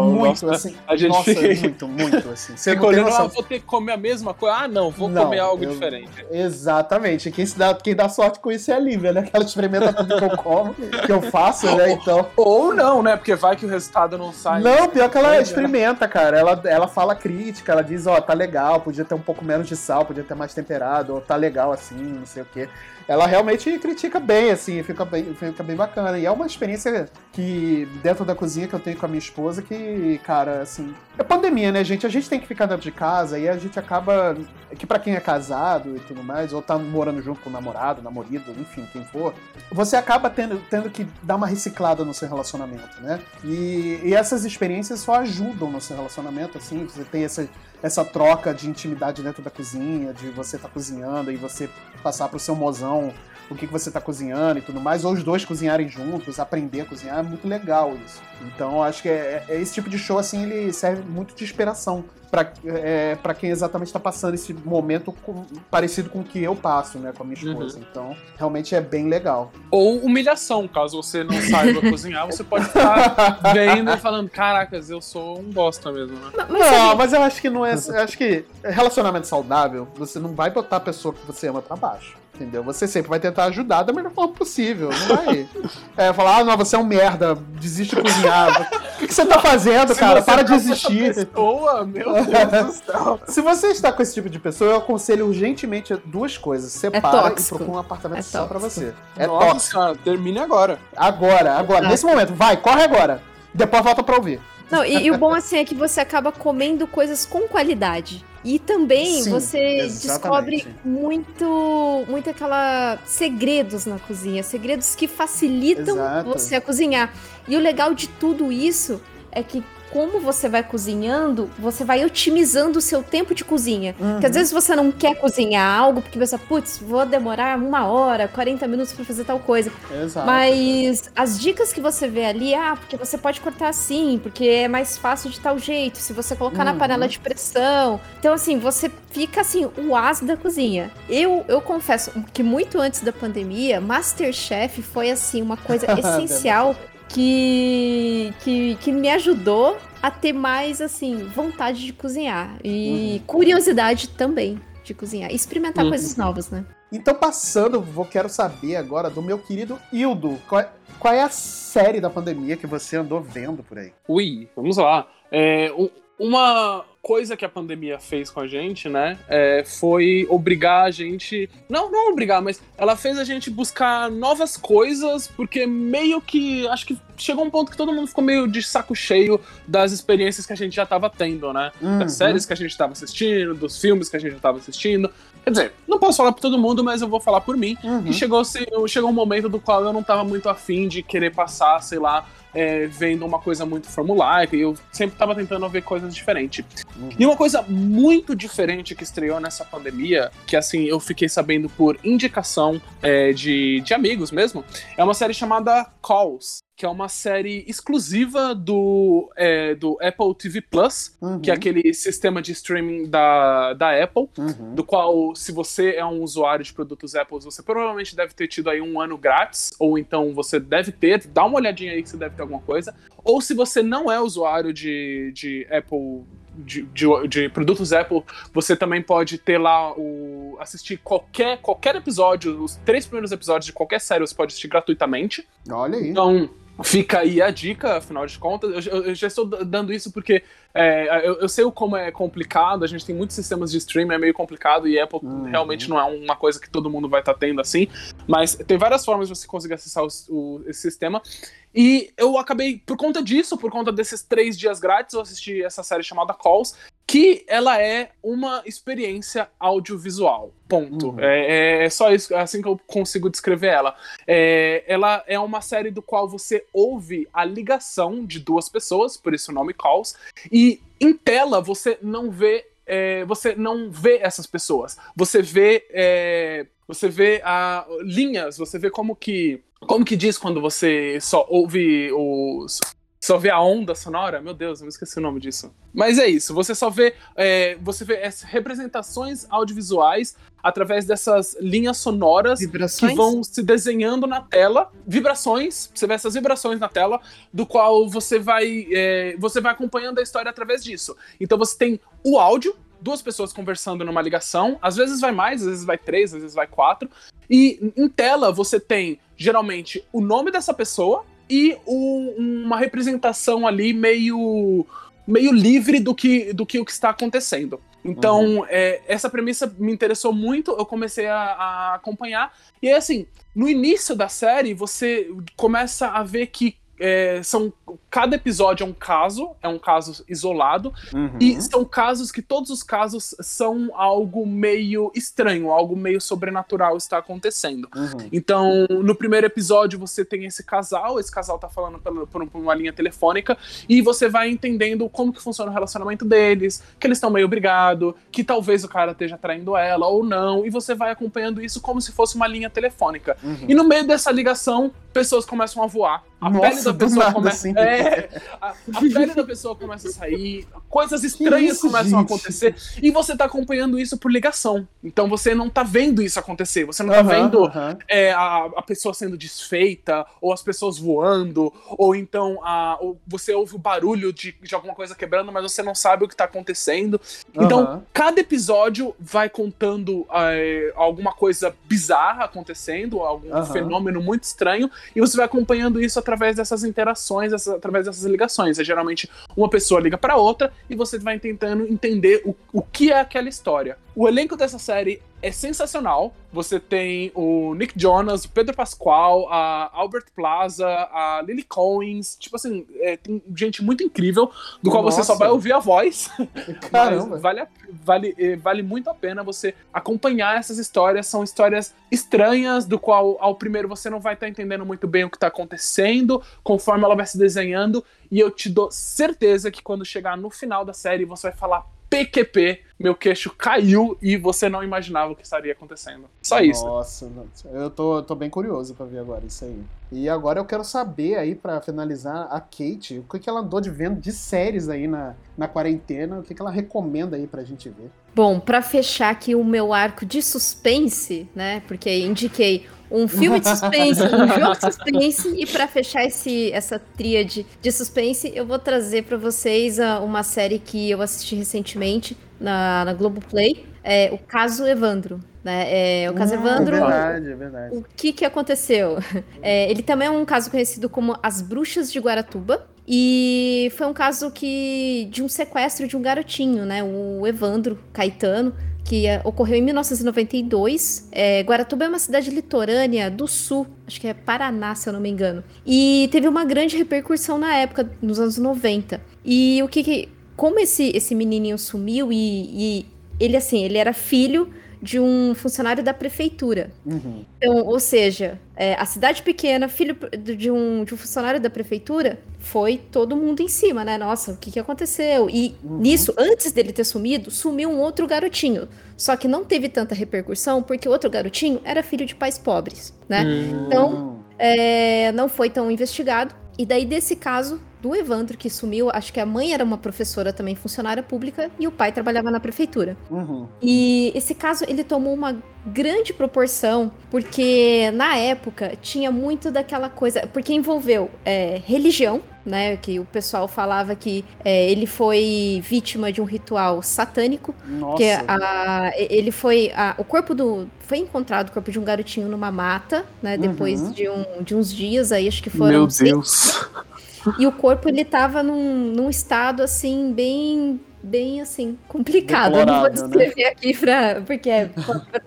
Muito, Nossa, assim. a gente nossa, fica- muito, muito, assim. Você Fica olhando, ah, vou ter que comer a mesma coisa. Ah, não, vou Não, comer algo eu- diferente. Exatamente. Quem, se dá, quem dá sorte com isso é a Lívia, né? Que ela experimenta tudo que eu como, que eu faço, né? Então. Ou não, né? Porque vai que o resultado não sai. Não, pior que ela é. experimenta, cara. Ela, ela fala crítica, ela diz, ó, tá legal, podia ter um pouco menos de sal, podia ter mais temperado, ou tá legal assim, não sei o quê. Ela realmente critica bem, assim, fica bem, fica bem bacana. E é uma experiência que, dentro da cozinha que eu tenho com a minha esposa, que, cara, assim. É pandemia, né, gente? A gente tem que ficar dentro de casa e a gente acaba. Que pra quem é casado e tudo mais, ou tá morando junto com o namorado, namorado, enfim, quem for, você acaba tendo, tendo que dar uma reciclada no seu relacionamento, né? E, e essas experiências só ajudam no seu relacionamento, assim, você tem essa, essa troca de intimidade dentro da cozinha, de você estar cozinhando e você passar pro seu mozão o que, que você tá cozinhando e tudo mais, ou os dois cozinharem juntos, aprender a cozinhar, é muito legal isso. Então, eu acho que é, é- esse tipo de show, assim, ele serve muito de inspiração para é, pra quem exatamente está passando esse momento com- parecido com o que eu passo, né, com a minha esposa. Então, realmente é bem legal. Ou humilhação, caso você não saiba cozinhar, você pode ficar vendo e falando, caracas, eu sou um bosta mesmo, né? Mas, mas Não, mas eu acho que não é. Acho que relacionamento saudável, você não vai botar a pessoa que você ama pra baixo. Entendeu? Você sempre vai tentar ajudar da melhor forma possível. Não vai é, falar, ah, não, você é um merda, desiste de cozinhar. O que, que você tá fazendo, Se cara? Para de tá essa desistir. Pessoa, meu Deus do céu. Se você está com esse tipo de pessoa, eu aconselho urgentemente duas coisas. Separa e tóxico. procura um apartamento É só pra tóxico. você. É Nossa tóxico. termine agora. Agora, agora, Exato. nesse momento. Vai, corre agora. Depois volta pra ouvir. Não, e, e o bom assim é que você acaba comendo coisas com qualidade. E também Sim, você exatamente. descobre muito, muito aquela segredos na cozinha, segredos que facilitam Exato. você a cozinhar. E o legal de tudo isso é que como você vai cozinhando, você vai otimizando o seu tempo de cozinha. Porque às vezes você não quer cozinhar algo porque você, putz, vou demorar uma hora, 40 minutos pra fazer tal coisa. Exato. Mas as dicas que você vê ali, ah, porque você pode cortar assim, porque é mais fácil de tal jeito, se você colocar na Uhum. panela de pressão. Então, assim, você fica assim, o as da cozinha. Eu, eu confesso que muito antes da pandemia, Masterchef foi assim, uma coisa essencial que, que, que me ajudou a ter mais, assim, vontade de cozinhar. E curiosidade também de cozinhar. E experimentar Uhum. coisas novas, né? Então, passando, vou quero saber agora do meu querido Hildo. Qual é, qual é a série da pandemia que você andou vendo por aí? Ui, vamos lá. É, uma coisa que a pandemia fez com a gente, né, é, foi obrigar a gente. Não, não obrigar, mas ela fez a gente buscar novas coisas, porque meio que. Acho que chegou um ponto que todo mundo ficou meio de saco cheio das experiências que a gente já tava tendo, né? Uhum. Das séries que a gente tava assistindo, dos filmes que a gente já tava assistindo. Quer dizer, não posso falar por todo mundo, mas eu vou falar por mim. Uhum. E chegou, chegou um momento do qual eu não tava muito afim de querer passar, sei lá, é, vendo uma coisa muito formulaica, e eu sempre tava tentando ver coisas diferentes. Uhum. E uma coisa muito diferente que estreou nessa pandemia, que assim, eu fiquei sabendo por indicação é, de, de amigos mesmo, é uma série chamada Calls. Que é uma série exclusiva do, é, do Apple TV Plus, Uhum. que é aquele sistema de streaming da, da Apple Uhum. do qual, se você é um usuário de produtos Apple, você provavelmente deve ter tido aí um ano grátis, ou então você deve ter, dá uma olhadinha aí que você deve ter alguma coisa. Ou se você não é usuário de, de Apple. De, de- de produtos Apple, você também pode ter lá o. assistir qualquer, qualquer episódio, os três primeiros episódios de qualquer série você pode assistir gratuitamente. Olha aí. Então, fica aí a dica, afinal de contas. Eu, eu- já estou dando isso porque é, eu, eu sei o como é complicado, a gente tem muitos sistemas de streaming, é meio complicado, e Apple Uhum. realmente não é uma coisa que todo mundo vai estar tendo assim. Mas tem várias formas de você conseguir acessar os- o- esse sistema. E eu acabei, por conta disso, por conta desses três dias grátis, eu assisti essa série chamada Calls, que ela é uma experiência audiovisual. Ponto. Uhum. É, é só isso, é assim que eu consigo descrever ela. É, ela é uma série do qual você ouve a ligação de duas pessoas, por isso o nome Calls, e em tela você não vê. é, você não vê essas pessoas. Você vê. é, você vê a, linhas, você vê como que Como que diz quando você só ouve os. Só vê a onda sonora? Meu Deus, eu me esqueci o nome disso. Mas é isso, você só vê. é, você vê as representações audiovisuais através dessas linhas sonoras Vibrações? que vão se desenhando na tela, vibrações, você vê essas vibrações na tela, do qual você vai, é, você vai acompanhando a história através disso. Então você tem o áudio, duas pessoas conversando numa ligação, às vezes vai mais, às vezes vai três, às vezes vai quatro, e em tela você tem geralmente o nome dessa pessoa e uma representação ali meio meio livre do que do que o que está acontecendo. Então, é, essa premissa me interessou muito, eu comecei a, a acompanhar. E aí, assim, no início da série, você começa a ver que é, são cada episódio é um caso, é um caso isolado, Uhum. e são casos que todos os casos são algo meio estranho, algo meio sobrenatural está acontecendo. Uhum. Então, no primeiro episódio, você tem esse casal, esse casal tá falando pela- por, uma linha telefônica, e você vai entendendo como que funciona o relacionamento deles, que eles estão meio brigados, que talvez o cara esteja traindo ela ou não, e você vai acompanhando isso como se fosse uma linha telefônica. Uhum. E no meio dessa ligação, pessoas começam a voar. A Nossa, pele da pessoa começa. assim. É, a, a pele da pessoa começa a sair, coisas estranhas isso, começam a gente? acontecer, e você tá acompanhando isso por ligação. Então você não tá vendo isso acontecer, você não tá vendo aham. é, a, a pessoa sendo desfeita, ou as pessoas voando, ou então a, ou você ouve o barulho de, de alguma coisa quebrando, mas você não sabe o que tá acontecendo. Então, Aham. cada episódio vai contando é, alguma coisa bizarra acontecendo, algum fenômeno muito estranho, e você vai acompanhando isso através dessas interações, através dessas ligações. É geralmente uma pessoa liga para outra e você vai tentando entender o, o que é aquela história. O elenco dessa série é sensacional. Você tem o Nick Jonas, o Pedro Pascal, a Albert Plaza, a Lily Collins. Tipo assim, é, tem gente muito incrível, do qual você só Nossa. vai ouvir a voz. Caramba. Vale, vale, eh, vale muito a pena você acompanhar essas histórias. São histórias estranhas, do qual ao primeiro você não vai estar entendendo muito bem o que está acontecendo, conforme ela vai se desenhando. E eu te dou certeza que quando chegar no final da série, você vai falar PQP, meu queixo caiu e você não imaginava o que estaria acontecendo. Só isso. Nossa, nossa. eu tô, tô bem curioso pra ver agora isso aí. E agora eu quero saber aí, pra finalizar, a Kate, o que, que ela andou de vendo de séries aí na, na quarentena, o que, que ela recomenda aí pra gente ver. Bom, pra fechar aqui o meu arco de suspense, né? Porque indiquei um filme de suspense, um jogo de suspense e pra fechar esse, essa tríade de suspense, eu vou trazer pra vocês ah, uma série que eu assisti recentemente na, na Globoplay, é o Caso Evandro, né? É, o Caso Hum, Evandro, É verdade, é verdade. o que que aconteceu? É, ele também é um caso conhecido como As Bruxas de Guaratuba. E foi um caso que de um sequestro de um garotinho, né? O Evandro Caetano, que é, ocorreu em 1992. É, Guaratuba é uma cidade litorânea do sul, acho que é Paraná, se eu não me engano. E teve uma grande repercussão na época, nos anos 90. E o que que. Como esse, esse menininho sumiu e, e ele, assim, ele era filho de um funcionário da prefeitura. Uhum. Então, ou seja, é, a cidade pequena, filho de um, de um funcionário da prefeitura, foi todo mundo em cima, né? Nossa, o que, que aconteceu? E Uhum. nisso, antes dele ter sumido, sumiu um outro garotinho. Só que não teve tanta repercussão, porque o outro garotinho era filho de pais pobres, né? Então, Hum. é, não foi tão investigado. E daí, desse caso do Evandro, que sumiu, acho que a mãe era uma professora também, funcionária pública, e o pai trabalhava na prefeitura. Uhum. E esse caso ele tomou uma grande proporção porque na época tinha muito daquela coisa, porque envolveu é, religião, né? Que o pessoal falava que é, ele foi vítima de um ritual satânico, Nossa. que a, ele foi a- o corpo do foi encontrado o corpo de um garotinho numa mata, né? Depois Uhum. de, um, de uns dias aí acho que foram Meu seis Deus. E o corpo ele tava num, num estado assim bem bem assim complicado. Eu não vou né? descrever aqui pra, porque é,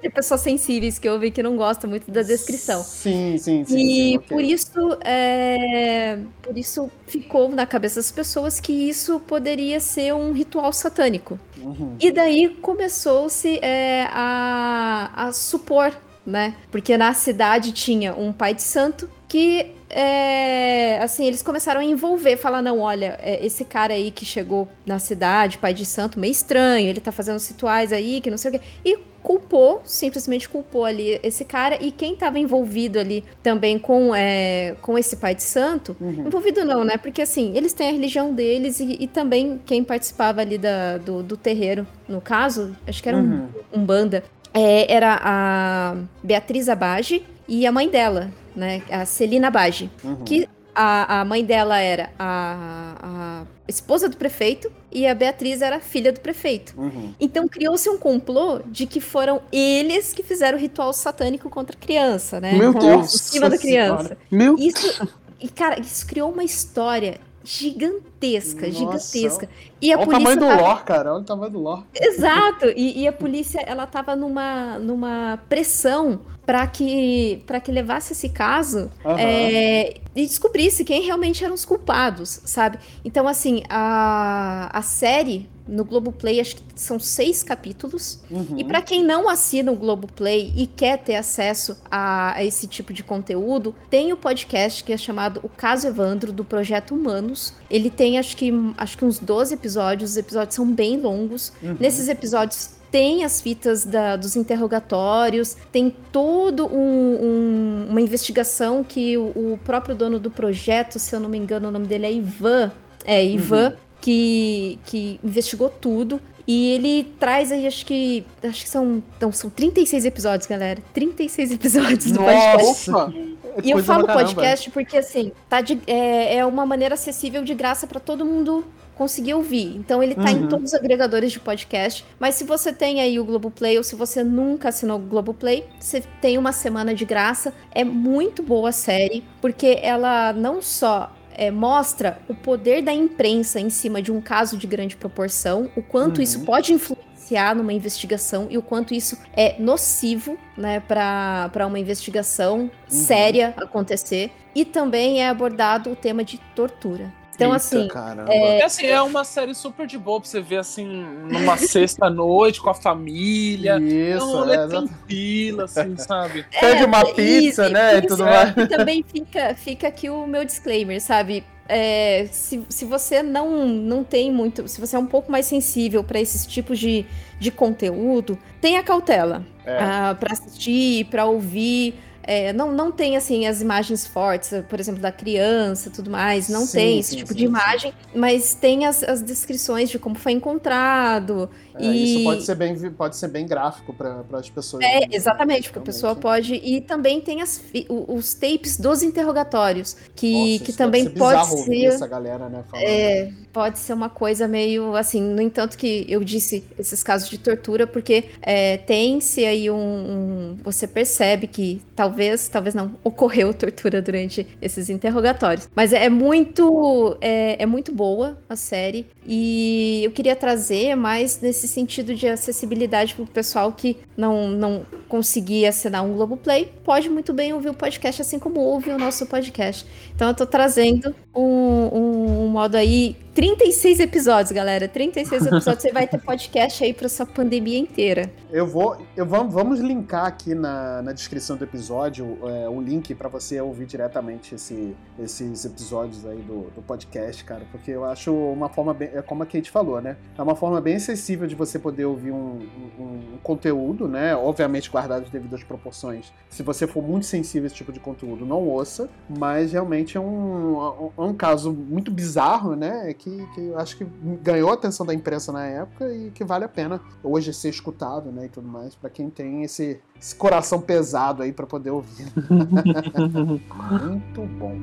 ter pessoas sensíveis que ouvem que não gostam muito da descrição. Sim, sim, sim. E sim, por isso, é, por isso ficou na cabeça das pessoas que isso poderia ser um ritual satânico. Uhum. E daí começou-se é, a, a supor, né? Porque na cidade tinha um pai de santo que é, assim, eles começaram a envolver, falar, não, olha, é, esse cara aí que chegou na cidade, pai de santo, meio estranho, ele tá fazendo rituais aí, que não sei o quê. E culpou, simplesmente culpou ali esse cara e quem estava envolvido ali também com, é, com esse pai de santo, uhum. envolvido não, né? Porque assim, eles têm a religião deles e, e também quem participava ali da, do, do, terreiro, no caso, acho que era uhum. um, um banda, é, era a Beatriz Abage e a mãe dela, né? A Celina Abage, uhum. que a, a mãe dela era a, a esposa do prefeito e a Beatriz era filha do prefeito. Uhum. Então criou-se um complô de que foram eles que fizeram o ritual satânico contra a criança, né? Meu Deus! Em cima da criança. Meu isso, e, cara, isso criou uma história gigantesca, Nossa. gigantesca. E a Olha polícia o tamanho do tava... lore, cara. Olha o tamanho do lore. Exato. E, e a polícia, ela tava numa, numa pressão para que para que levasse esse caso uhum. é, e descobrisse quem realmente eram os culpados, sabe? Então, assim, a, a série no Globoplay, acho que são seis capítulos. Uhum. E para quem não assina o Globoplay e quer ter acesso a, a, esse tipo de conteúdo, tem o podcast que é chamado O Caso Evandro, do Projeto Humanos. Ele tem, acho que, acho que uns 12 episódios, os episódios são bem longos. Uhum. Nesses episódios tem as fitas da, dos interrogatórios, tem todo um, um, uma investigação que o, o, próprio dono do projeto, se eu não me engano, o nome dele é Ivan. É, Ivan, uhum. Que, que investigou tudo. E ele traz aí, acho que. Acho que são. Então, são 36 episódios, galera. 36 episódios do Nossa! podcast. É e eu falo podcast porque, assim, tá de, é, é uma maneira acessível de graça para todo mundo conseguir ouvir. Então ele tá uhum. em todos os agregadores de podcast. Mas se você tem aí o Globoplay ou se você nunca assinou o Globoplay, você tem uma semana de graça. É muito boa a série, porque ela não só é, mostra o poder da imprensa em cima de um caso de grande proporção, o quanto uhum. isso pode influenciar numa investigação e o quanto isso é nocivo né, para uma investigação uhum. séria acontecer. E também é abordado o tema de tortura. Então, assim. É... é... assim. É uma série super de boa pra você ver assim, numa sexta-noite com a família. Isso, é, é tranquila, assim, sabe? Pede uma é, pizza, né? E tudo mais. E também fica, fica aqui o meu disclaimer, sabe? É, se, se você não, não tem muito. Se você é um pouco mais sensível para esses tipos de, de conteúdo, tenha cautela é. ah, para assistir, para ouvir. É, não, não tem, assim, as imagens fortes, por exemplo, da criança tudo mais, não sim, tem esse sim, tipo sim, de imagem, mas tem as, as descrições de como foi encontrado. É, e... Isso pode ser bem, pode ser bem gráfico para as pessoas. É, exatamente, porque a pessoa pode. E também tem as, os tapes dos interrogatórios, que, Nossa, que também pode ser. Essa galera, né, é, pode ser uma coisa meio assim. No entanto, que eu disse esses casos de tortura, porque é, tem-se aí um, um, Você percebe que talvez, talvez não, ocorreu tortura durante esses interrogatórios. Mas é muito. É, é muito boa a série. E eu queria trazer mais nesse sentido de acessibilidade para o pessoal que não, não conseguia assinar um Globoplay, pode muito bem ouvir o podcast assim como ouve o nosso podcast. Então eu estou trazendo um, um, um modo aí 36 episódios, galera. 36 episódios. Você vai ter podcast aí pra sua pandemia inteira. Eu vou. Eu vamos, vamos linkar aqui na, na descrição do episódio é, link para você ouvir diretamente esse, esses episódios aí do, do podcast, cara. Porque eu acho uma forma bem. É como a Kate falou, né? É uma forma bem acessível de você poder ouvir um, um, um conteúdo, né? Obviamente guardado devido às proporções. Se você for muito sensível a esse tipo de conteúdo, não ouça. Mas realmente é um, é um caso muito bizarro, né? Que, que eu acho que ganhou a atenção da imprensa na época e que vale a pena hoje ser escutado, né, e tudo mais, para quem tem esse, esse coração pesado aí para poder ouvir. Muito bom.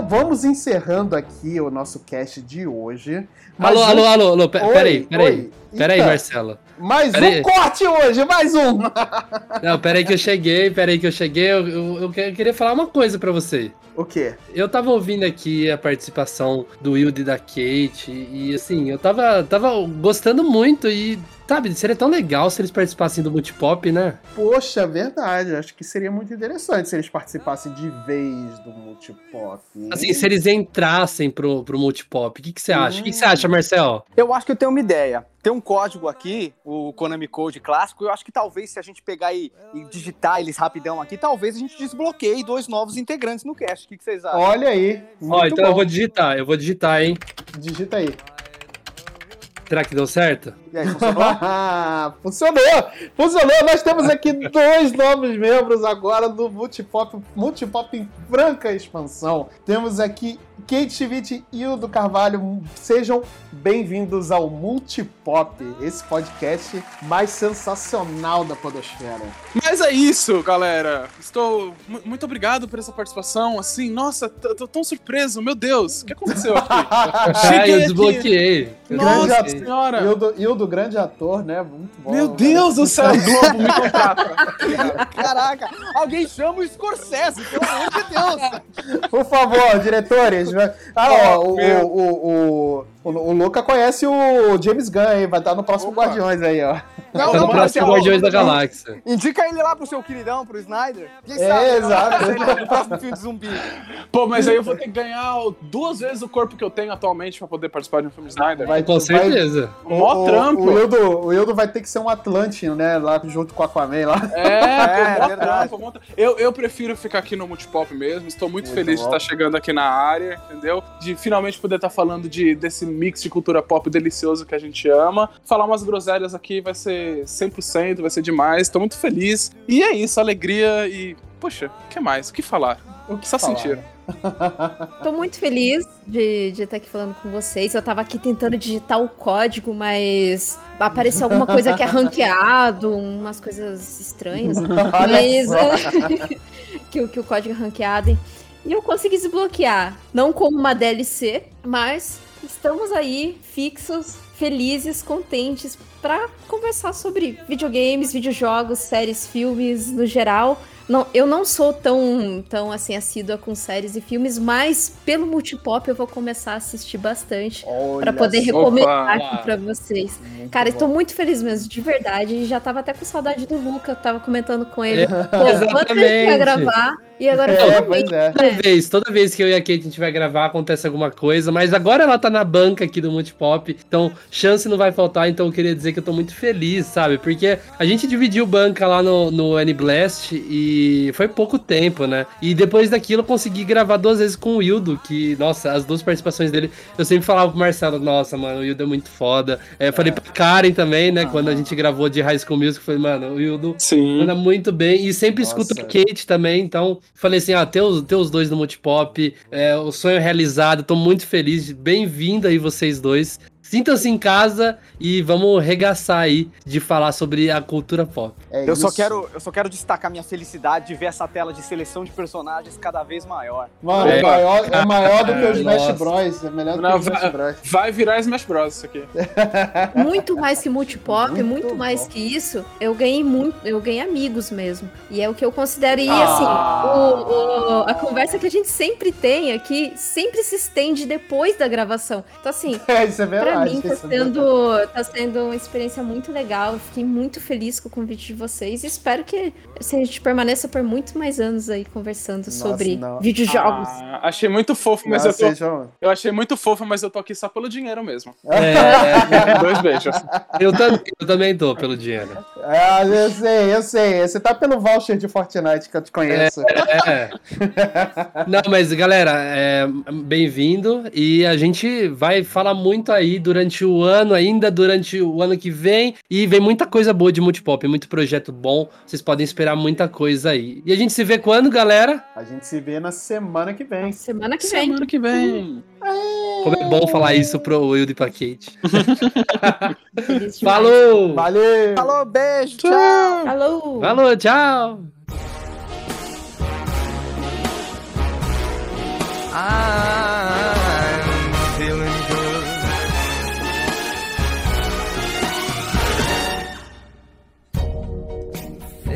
Então vamos encerrando aqui o nosso cast de hoje. Mas alô, alô, alô, alô, peraí, peraí. Pera aí. Marcelo. Mais Pera um aí. corte hoje, mais um! Não, pera aí que eu cheguei, pera aí que eu cheguei. Eu, eu- eu que- eu queria falar uma coisa pra você. O quê? Eu tava ouvindo aqui a participação do Wilde e da Kate, e assim, eu tava, tava gostando muito e, sabe, seria tão legal se eles participassem do Multipop, né? Poxa, verdade. Acho que seria muito interessante se eles participassem de vez do Multipop. Assim, se eles entrassem pro, pro Multipop, o que, que você acha? O que, que você acha, Marcel? Eu acho que eu tenho uma ideia. Tem um código aqui, o Konami Code clássico. Eu acho que talvez se a gente pegar e, e digitar eles rapidão aqui, talvez a gente desbloqueie dois novos integrantes no cast. O que, que vocês acham? Olha aí. Ó, então eu bom. vou digitar, eu vou digitar, hein? Digita aí. Será que deu certo? E aí, funcionou? Funcionou! Funcionou! Nós temos aqui dois novos membros agora do Multipop, Multipop em franca expansão. Temos aqui Kate Schmidt e Hildo Carvalho. Sejam bem-vindos ao Multipop, esse podcast mais sensacional da podosfera. Mas é isso, galera. Estou mu- muito obrigado por essa participação. Assim, nossa, tô tão surpreso. Meu Deus, o que aconteceu aqui? Cheguei eu aqui. desbloqueei. Eu Nossa Grande desbloqueei. senhora. Hildo, Hildo, grande ator, né? Muito bom. Meu Deus do céu, Globo, me contrata. Caraca, alguém chama o Scorsese, pelo amor de Deus. Por favor, diretores. Ah, ó, o, o, o, o, o Luca conhece o James Gunn aí, vai estar no próximo Opa. Guardiões aí, ó. Não, Tá no não, próximo Marcelo, Guardiões da Galáxia. Indica ele lá pro seu queridão, pro Snyder. Quem É, sabe, né? exato. No próximo filme de zumbi. Pô, mas aí eu vou ter que ganhar duas vezes o corpo que eu tenho atualmente pra poder participar de um filme Snyder. Vai- Com vai- certeza. Mó o, trampo. O Hildo, o vai ter que ser um Atlantino, né? Lá junto com o Aquaman lá. É, É, verdade. trampo, eu, eu prefiro ficar aqui no Multipop mesmo. Estou muito, Muito feliz bom. de estar chegando aqui na área, entendeu? De finalmente poder estar falando de, desse mix de cultura pop delicioso que a gente ama. Falar umas groselhas aqui vai ser 100%, vai ser demais. Estou muito feliz. E é isso, alegria e. Poxa, o que mais? O que falar? O que Só falar, sentir. Tô muito feliz de, de estar aqui falando com vocês. Eu tava aqui tentando digitar o código, mas apareceu alguma coisa que é ranqueado, umas coisas estranhas. Mas que, o- que o código é ranqueado. E eu consegui desbloquear. Não como uma DLC, mas estamos aí fixos, felizes, contentes para conversar sobre videogames, videojogos, séries, filmes no geral. Não, eu não sou tão, tão assim assídua com séries e filmes, mas pelo multipop eu vou começar a assistir bastante para poder recomendar Opa. aqui para vocês. Muito Cara, bom. estou muito feliz mesmo, de verdade. Já tava até com saudade do Luca, tava comentando com ele. É, Pô, quando ele ia exatamente. gravar, e agora É, pois é. Toda vez, toda vez que eu e a Kate a gente vai gravar, acontece alguma coisa, mas agora ela tá na banca aqui do Multipop, então chance não vai faltar, então eu queria dizer que eu tô muito feliz, sabe? Porque a gente dividiu banca lá no, no N-Blast e foi pouco tempo, né? E depois daquilo eu consegui gravar duas vezes com o Wildo, que, nossa, as duas participações dele, eu sempre falava pro Marcelo, nossa, mano, o Wildo é muito foda. É, eu falei pra Karen também, né, quando a gente gravou de High School Music, eu falei, mano, o Wildo Sim. Manda muito bem. E sempre escuto Nossa. a Kate também. Então, falei assim: ah, ter os, ter os dois no Multipop, é, o sonho realizado. Tô muito feliz. Bem-vindo aí, vocês dois. Sintam-se em casa e vamos regaçar aí de falar sobre a cultura pop. É Eu só, quero, eu só quero destacar minha felicidade de ver essa tela de seleção de personagens cada vez maior. Mano, É. é, maior, é maior do que o Smash Nossa. Bros. É melhor do Não, que o Smash vai- Bros. Vai virar Smash Bros. isso aqui. muito mais que multipop, Muito muito, mais bom. que isso, eu ganhei muito, eu ganhei amigos mesmo. E é o que eu considero. E Ah. assim, o- o- a conversa que a gente sempre tem aqui sempre se estende depois da gravação. Então, assim, É, isso é Pra verdade. Mim tá é sendo, tá sendo uma experiência muito legal. Eu fiquei muito feliz com o convite de vocês e espero que assim, a gente permaneça por muito mais anos aí conversando Nossa, sobre não. videojogos. Ah, achei muito fofo, mas Não, eu tô. Eu achei muito fofo, mas eu tô aqui só pelo dinheiro mesmo. É, Dois beijos. eu, tam- eu também tô pelo dinheiro. Ah, eu sei, eu sei. Você tá pelo voucher de Fortnite que eu te conheço. É. Não, mas galera, é, bem-vindo e a gente vai falar muito aí durante o ano, ainda durante o ano que vem. E vem muita coisa boa de multipop, muito projeto bom. Vocês podem esperar muita coisa aí. E a gente se vê quando, galera? A gente se vê na semana que vem. Semana que vem. Semana que vem. Como é bom falar isso pro Wildo e pra Kate. Falou! Valeu! Falou, beijo, tchau! Falou! Falou, tchau! I'm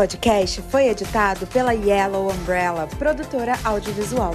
Podcast foi editado pela Yellow Umbrella, produtora audiovisual.